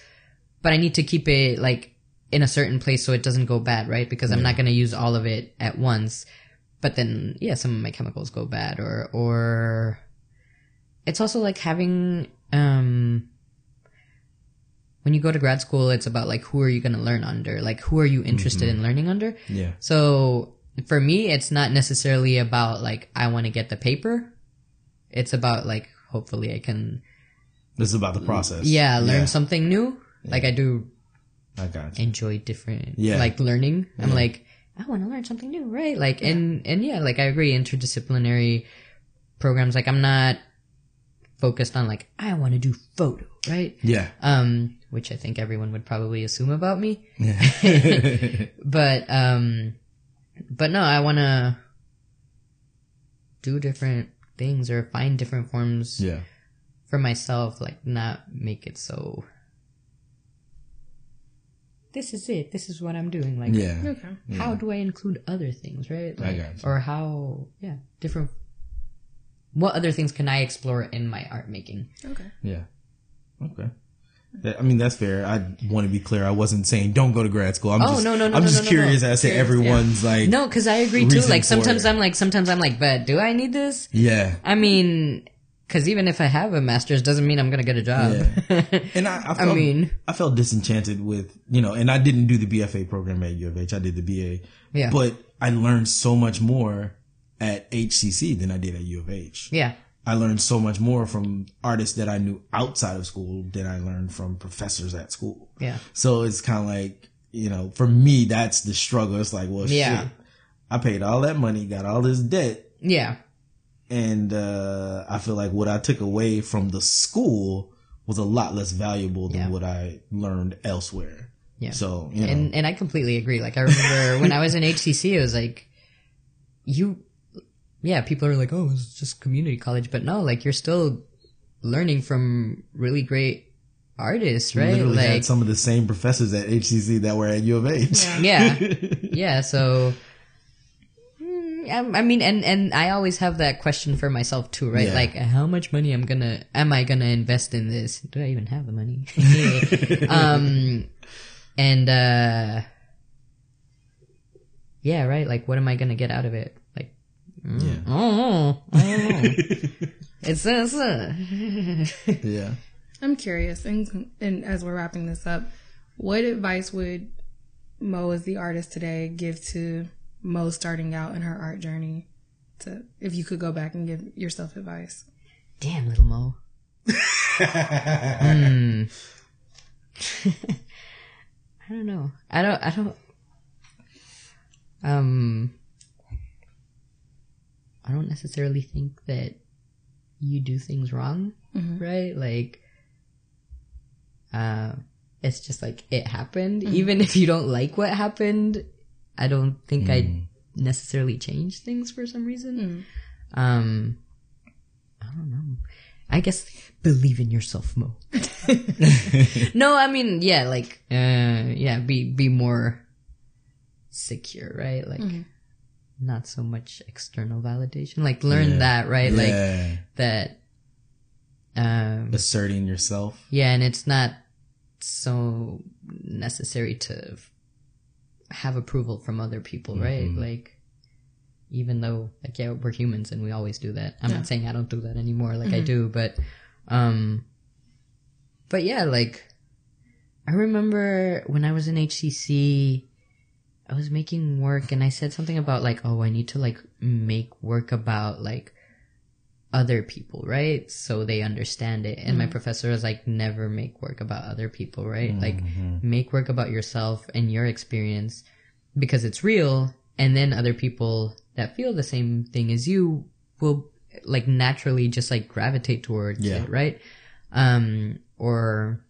but I need to keep it like in a certain place so it doesn't go bad, right? Because I'm not going to use all of it at once. But then, yeah, some of my chemicals go bad or, or it's also like having, um, when you go to grad school, it's about like who are you going to learn under? Like who are you interested in learning under? Yeah. So for me, it's not necessarily about like I want to get the paper. It's about like hopefully I can This is about the process. yeah learn Yeah. something new. Like I do I got you. enjoy different Yeah. like learning. I'm like I want to learn something new, right? Like and and yeah, like I agree interdisciplinary programs like I'm not focused on like I want to do photo, right? Yeah. Um which I think everyone would probably assume about me. Yeah. (laughs) (laughs) but um but no i want to do different things or find different forms yeah. for myself like not make it so this is it this is what i'm doing like Yeah. Okay. how do i include other things right I like, got you. or how yeah different what other things can i explore in my art making Okay. Yeah. Okay. That, I mean, that's fair. I want to be clear. I wasn't saying don't go to grad school. I'm Oh, just, no, no, no, I'm no, just no, no, curious no. as to Curious, everyone's like, no because i agree too like sometimes i'm like sometimes i'm like but do i need this yeah. I mean, because even if I have a master's, doesn't mean I'm gonna get a job. And I, I, (laughs) I mean- I felt disenchanted with, you know, and I didn't do the BFA program at U of H. I did the BA. Yeah. But I learned so much more at HCC than I did at U of H. yeah, I learned so much more from artists that I knew outside of school than I learned from professors at school. yeah, So it's kind of like, you know, for me, that's the struggle. It's like, well, Yeah. shit. I paid all that money, got all this debt, yeah, and uh, I feel like what I took away from the school was a lot less valuable than Yeah. what I learned elsewhere. Yeah. So you know, and and I completely agree. Like I remember (laughs) when I was in HCC, it was like you, yeah. People are like, oh, it's just community college, but no, like you're still learning from really great artists, right? literally like had some of the same professors at HCC that were at U of H. Yeah. yeah, (laughs) yeah. So. I I mean, and and I always have that question for myself too, right? Yeah. Like, how much money I'm gonna am I gonna invest in this? Do I even have the money? (laughs) um, and uh, yeah, right. Like, what am I gonna get out of it? Like, mm, Yeah. I don't know. I don't know. (laughs) it's it's uh, yeah. (laughs) I'm curious, and, and as we're wrapping this up, what advice would Mo, as the artist today, give to Mo starting out in her art journey? To if you could go back and give yourself advice. damn little Mo. (laughs) Hmm. (laughs) I don't know. I don't. I don't. Um. I don't necessarily think that you do things wrong, right? Like, uh, it's just like it happened. Even if you don't like what happened, I don't think I necessarily change things for some reason. Um, I don't know. I guess believe in yourself, Mo. (laughs) (laughs) no, I mean, yeah, like, uh, yeah, be be more secure, right? Like, not so much external validation. Like, learn Yeah. that, right? Like that. Um, asserting yourself. yeah, and it's not so necessary to f- have approval from other people, right? Like, even though, like, yeah, we're humans and we always do that. I'm not saying I don't do that anymore, like I do, but, um, but yeah, like, I remember when I was in HCC, I was making work and I said something about like, oh, I need to like make work about like other people, right? So they understand it. And my mm. professor was like, never make work about other people, right? Like, mm-hmm. make work about yourself and your experience because it's real. And then other people that feel the same thing as you will like naturally just like gravitate towards Yeah. it, right? Um, or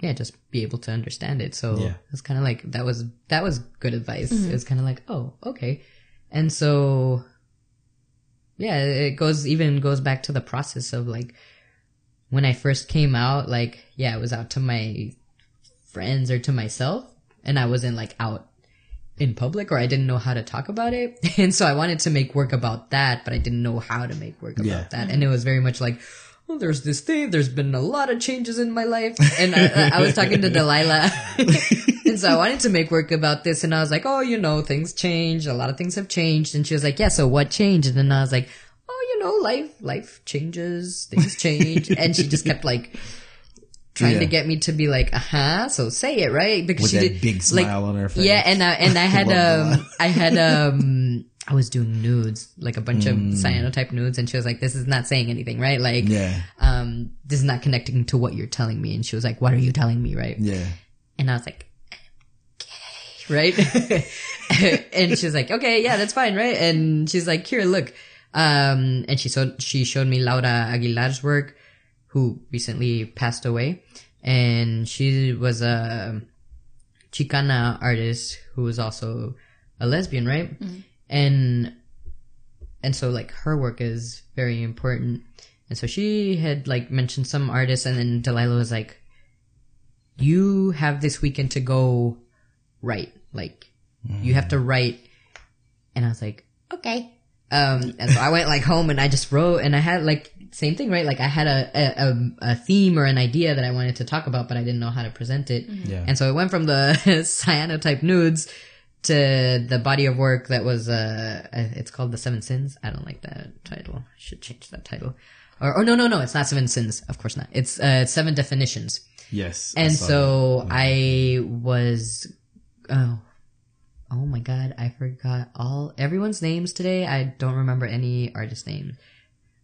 yeah, just be able to understand it. So Yeah. it's kind of like that was that was good advice. Mm-hmm. It's kind of like, oh, okay. And so yeah, it goes even goes back to the process of like when I first came out, like yeah, I was out to my friends or to myself and I wasn't like out in public or I didn't know how to talk about it. (laughs) And so I wanted to make work about that, but I didn't know how to make work about Yeah. that. And it was very much like, oh, there's this thing. There's been a lot of changes in my life. And I, I was talking to Delilah. (laughs) so I wanted to make work about this. And I was like, oh, you know, things change. A lot of things have changed. And she was like, yeah, so what changed? And then I was like, oh, you know, life, life changes. Things change. and she just kept like, trying Yeah. to get me to be like, uh huh. So say it right because With she did big like, smile on her face. Yeah, and I, and I had (laughs) um I had (laughs) um I was doing nudes like a bunch of cyanotype nudes, and she was like, "This is not saying anything, right? Like, Mm. Yeah. um, this is not connecting to what you're telling me." And she was like, "What are you telling me, right?" Yeah. And I was like, "Gay, right?" (laughs) and she's like, "Okay, yeah, that's fine, right?" And she's like, "Here, look." Um, and she showed she showed me Laura Aguilar's work, who recently passed away, and she was a Chicana artist who was also a lesbian, right? And and so like her work is very important. And so she had like mentioned some artists, and then Delilah was like, "You have this weekend to go write. Like, you have to write." And I was like, "Okay." Um, and so I went like home and I just wrote, and I had like same thing, right? Like I had a a, a, a theme or an idea that I wanted to talk about, but I didn't know how to present it. Yeah. And so it went from the (laughs) cyanotype nudes to the body of work that was uh it's called the seven sins i don't like that title I should change that title or, or no no no it's not seven sins of course not it's uh seven definitions Yes. I and saw so i was oh. Oh my god i forgot all everyone's names today. I don't remember any artist name.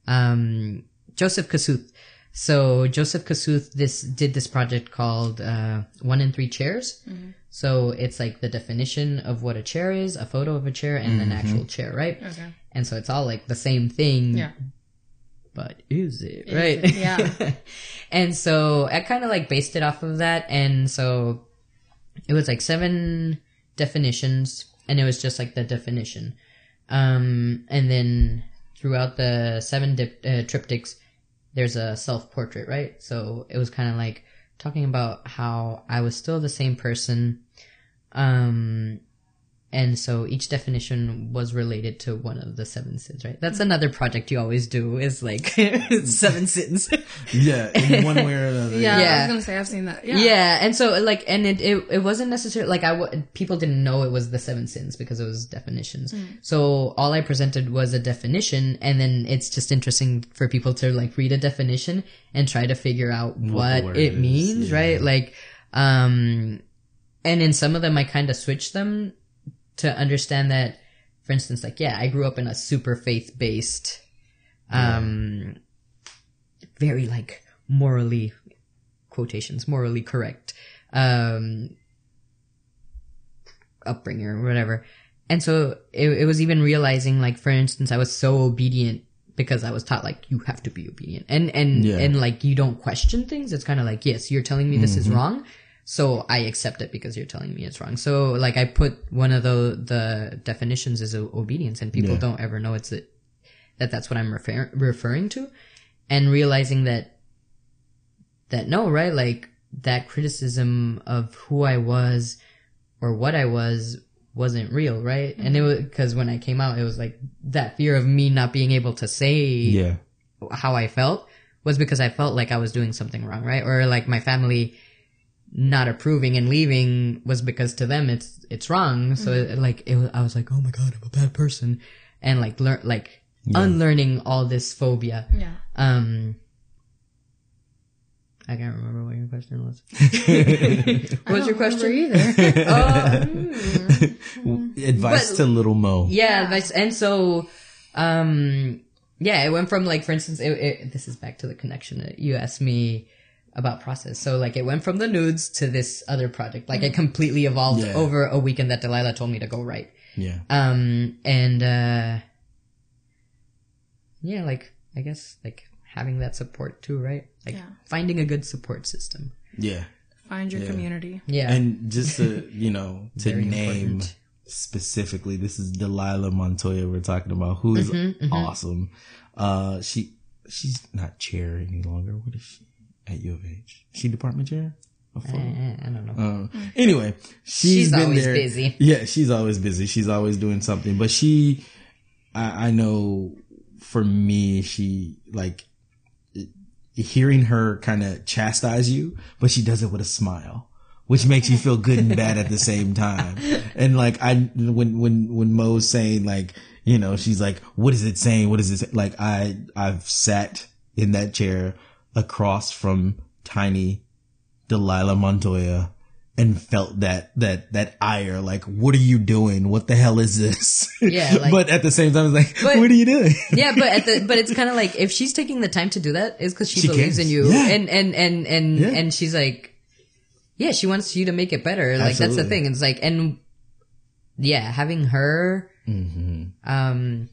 Um Joseph Kosuth. So Joseph Kosuth this did this project called uh One and Three Chairs. So it's like the definition of what a chair is a photo of a chair and an actual chair right? Okay. and so it's all like the same thing Yeah. but is it Is right? it? Yeah. (laughs) and so i kind of like based it off of that and so it was like seven definitions, and it was just like the definition. Um, and then throughout the seven dip, uh, triptychs, there's a self portrait, right? So it was kind of like talking about how I was still the same person. Um, and so each definition was related to one of the seven sins, right? That's another project you always do is like (laughs) seven sins. Yeah, in one way or another. (laughs) Yeah, I was gonna say I've seen that. Yeah. Yeah, and so like, and it it, it wasn't necessarily like I w- people didn't know it was the seven sins because it was definitions. So all I presented was a definition, and then it's just interesting for people to like read a definition and try to figure out the what, it means, yeah. right? Like, um, and in some of them I kind of switched them to understand that, for instance, like yeah, I grew up in a super faith based, um, very like morally quotations morally correct um upbringing or whatever. And so it, it was even realizing like for instance i was so obedient because i was taught like you have to be obedient. And and Yeah. and like you don't question things. It's kind of like yes you're telling me this is wrong so i accept it because you're telling me it's wrong so like i put one of the the definitions as obedience and people Yeah. don't ever know it's a, that that's what i'm refer- referring to and realizing that that no, right? Like that criticism of who I was or what I was wasn't real, right? And it mm-hmm. was because when I came out, it was like that fear of me not being able to say Yeah. how I felt was because I felt like I was doing something wrong, right? Or like my family not approving and leaving was because to them it's it's wrong. So it, like it was, I was like, oh my god, I'm a bad person, and like learn like unlearning all this phobia. Yeah. Um, I can't remember what your question was. I (laughs) (laughs) what was your don't remember question? Either. (laughs) Oh, Advice But- to little Mo. yeah, advice, and so, um, yeah, it went from like, for instance, it, it, this is back to the connection that you asked me about process. So like, it went from the nudes to this other project. Like, it completely evolved Yeah. over a weekend that Delilah told me to go write. Yeah. Um, and, uh, yeah, like, I guess, like, having that support too, right? Like, Yeah. finding a good support system. Yeah. Find your Yeah. community. Yeah. And just to, (laughs) you know, to Very name important. specifically, this is Delilah Montoya we're talking about, who is Mm-hmm, awesome. Uh, she, she's not chair any longer. What is she at U of H? She department chair? Eh, I don't know. Uh, anyway, she's She's been always there. busy. Yeah, she's always busy. She's always doing something. But she, I, I know for me, she like hearing her kind of chastise you, but she does it with a smile. Which makes you feel good and (laughs) bad at the same time. And like I, when, when, when Mo's saying like, you know, she's like, what is it saying? What is it? say-" Like I, I've sat in that chair across from tiny Delilah Montoya and felt that that that ire like what are you doing what the hell is this (laughs) Yeah, like- but at the same time it's like (laughs) But- what are you doing (laughs) yeah, but at the but it's kind of like if she's taking the time to do that, is because she, She believes cares. in you, Yeah. and and and and Yeah. and she's like, yeah, she wants you to make it better. Like that's the thing. It's like and yeah, having her, Mm-hmm. um,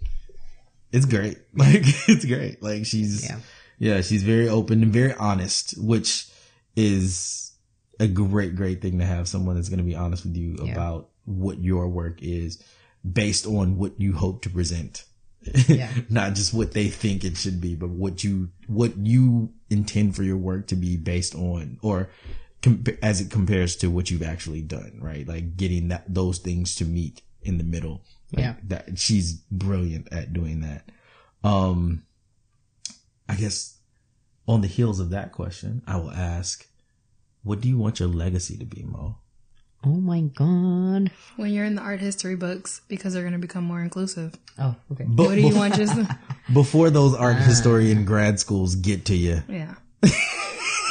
it's great like it's great like she's Yeah. Yeah she's very open and very honest which is a great great thing to have someone that's going to be honest with you Yeah. about what your work is based on what you hope to present Yeah. (laughs) not just what they think it should be but what you what you intend for your work to be based on or com- as it compares to what you've actually done right like getting that those things to meet in the middle Like, Yeah. that she's brilliant at doing that um i guess on the heels of that question i will ask what do you want your legacy to be mo oh my god, When you're in the art history books, because they're going to become more inclusive. oh okay, but What do you want? Just (laughs) before those art Ah. historian grad schools get to you yeah. (laughs)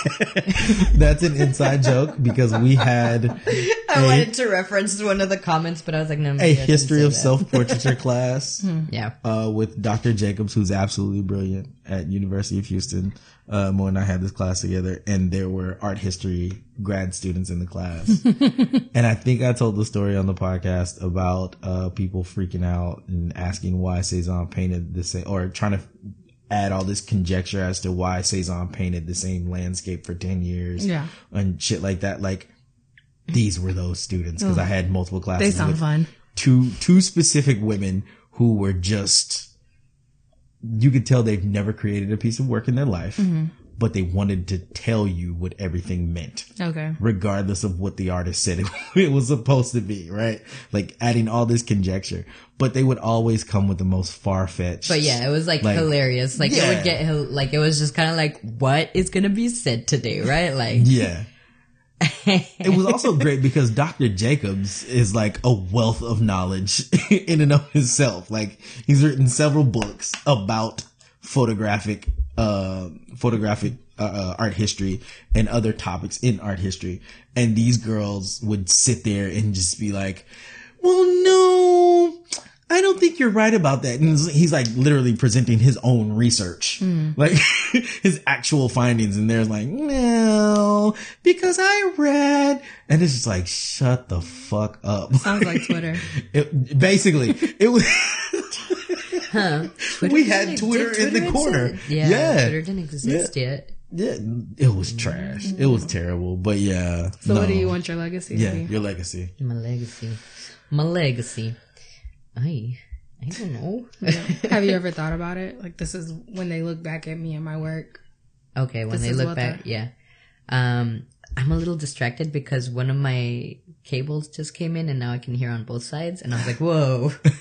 (laughs) that's an inside joke because we had I wanted to reference one of the comments, but I was like, no, a I history of self-portraiture (laughs) class Yeah, uh, with Dr. Jacobs, who's absolutely brilliant at University of Houston. Uh, Mo and I had this class together, and there were art history grad students in the class. (laughs) and I think I told the story on the podcast about uh, people freaking out and asking why Cezanne painted the same, or trying to add all this conjecture as to why Cezanne painted the same landscape for 10 years Yeah. and shit like that. Like, these were those students because I had multiple classes. They sound with fun. Two two specific women who were just you could tell they've never created a piece of work in their life, Mm-hmm. But they wanted to tell you what everything meant Okay. regardless of what the artist said it, (laughs) it was supposed to be, right? Like adding all this conjecture, but they would always come with the most far fetched. But yeah, it was like, Like, hilarious. Like it would get like it was just kind of like what is gonna be said today, right? Like Yeah. (laughs) it was also great because Dr. Jacobs is like a wealth of knowledge (laughs) in and of himself. Like he's written several books about photographic, uh, photographic, uh, uh, art history and other topics in art history. And these girls would sit there and just be like, well, no, I don't think you're right about that. And he's- like literally presenting his own research, like (laughs) his actual findings. And they're like, no, because I read. And it's just like, shut the fuck up. Sounds like Twitter. (laughs) It, basically, it was, (laughs) huh? Twitter (laughs) we had ex- Twitter did in the corner. Yeah, Yeah. Twitter didn't exist yet. yeah, it was trash. It was terrible, but yeah. So what do you want your legacy Yeah, to be? your legacy. My legacy, my legacy. I I don't know. (laughs) Have you ever thought about it? Like this is when they look back at me and my work. Okay, when This they look back, the- yeah. Um, I'm a little distracted because one of my cables just came in and now I can hear on both sides, and I was like, "Whoa!" (laughs)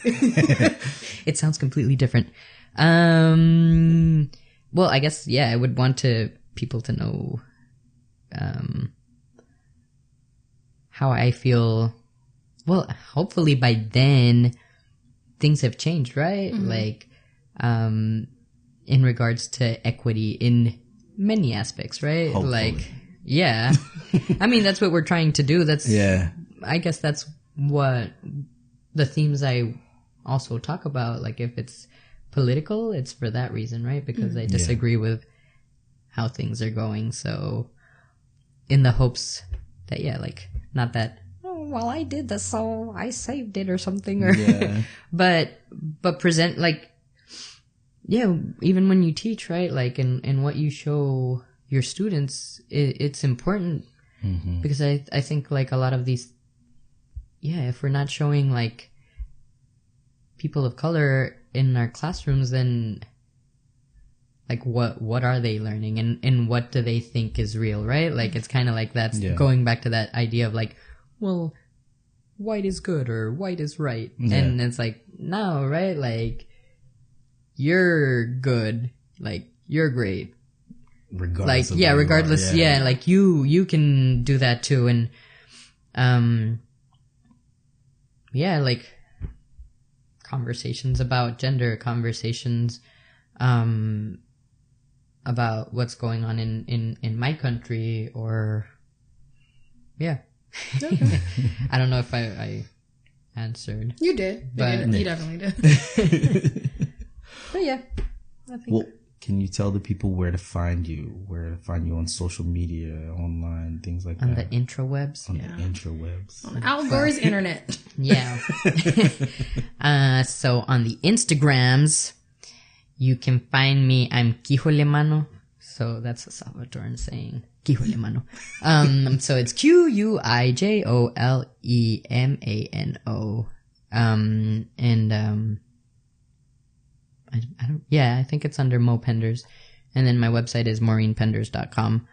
it sounds completely different. Um, well, I guess yeah, I would want to people to know, um, how I feel. Well, hopefully by then things have changed, right? Like, um, in regards to equity in many aspects, right? Hopefully. Like, yeah. (laughs) I mean, that's what we're trying to do. That's, Yeah. I guess that's what the themes I also talk about. Like, if it's political, it's for that reason, right? Because mm-hmm. I disagree with how things are going. So, in the hopes that, yeah, like, not that, oh, well, I did this, so I saved it or something, or, Yeah. (laughs) but, but present, like, yeah, even when you teach, right? Like, and and what you show your students, it, it's important Mm-hmm. because I I think like a lot of these, yeah, if we're not showing like people of color in our classrooms, then like what what are they learning and and what do they think is real, right? Like it's kind of like that's Yeah. going back to that idea of like, well, white is good or white is right, Yeah. and it's like no, right? Like you're good, like you're great, Regardless. of yeah where you are, regardless yeah. like you you can do that too and um yeah like conversations about gender conversations um about what's going on in in in my country or yeah (laughs) i don't know if i i answered You did. But- you, did. you definitely did. (laughs) but yeah i think Well, can you tell the people where to find you, where to find you on social media, online, things like that? on the intrawebs on the intrawebs? Al Gore's internet. (laughs) Yeah. (laughs) uh, so on the Instagrams, you can find me. I'm Quijole Mano. So that's a Salvadoran saying. Quijole Mano. Um, (laughs) so it's Q U I J O L E M A N O. Um, and, um, I, I don't, yeah, I think it's under Mo Penders. And then my website is maureenpenders.com.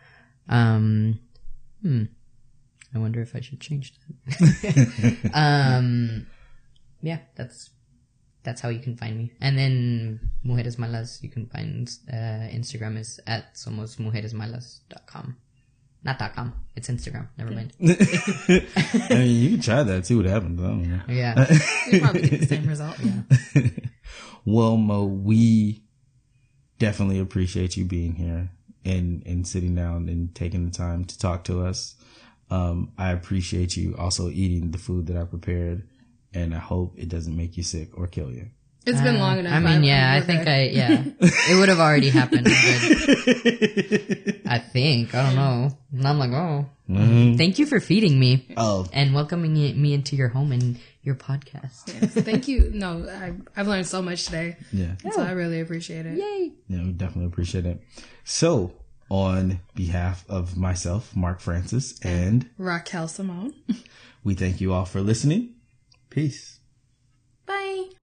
Um, hmm. I wonder if I should change that. (laughs) um, yeah, that's that's how you can find me. And then Mujeres Malas, you can find uh, Instagram is at somosmujeresmalas.com. Not dot com. It's Instagram. Never mind. (laughs) I mean, you can try that. See what happens. I don't know. Yeah. (laughs) You probably get the same result. Yeah. (laughs) well, Mo, we definitely appreciate you being here and and sitting down and taking the time to talk to us. Um, I appreciate you also eating the food that I prepared, and I hope it doesn't make you sick or kill you. It's been long uh, enough. I mean, yeah, I think good. I, yeah, it would have already happened. but (laughs) I think, I don't know. And I'm like, oh, mm-hmm. thank you for feeding me Oh, and welcoming me into your home and your podcast. Yes, thank you. No, I, I've learned so much today. yeah, So I really appreciate it. Yay. yeah, we definitely appreciate it. So, On behalf of myself, Mark Francis, and Raquel Simone. we thank you all for listening. Peace.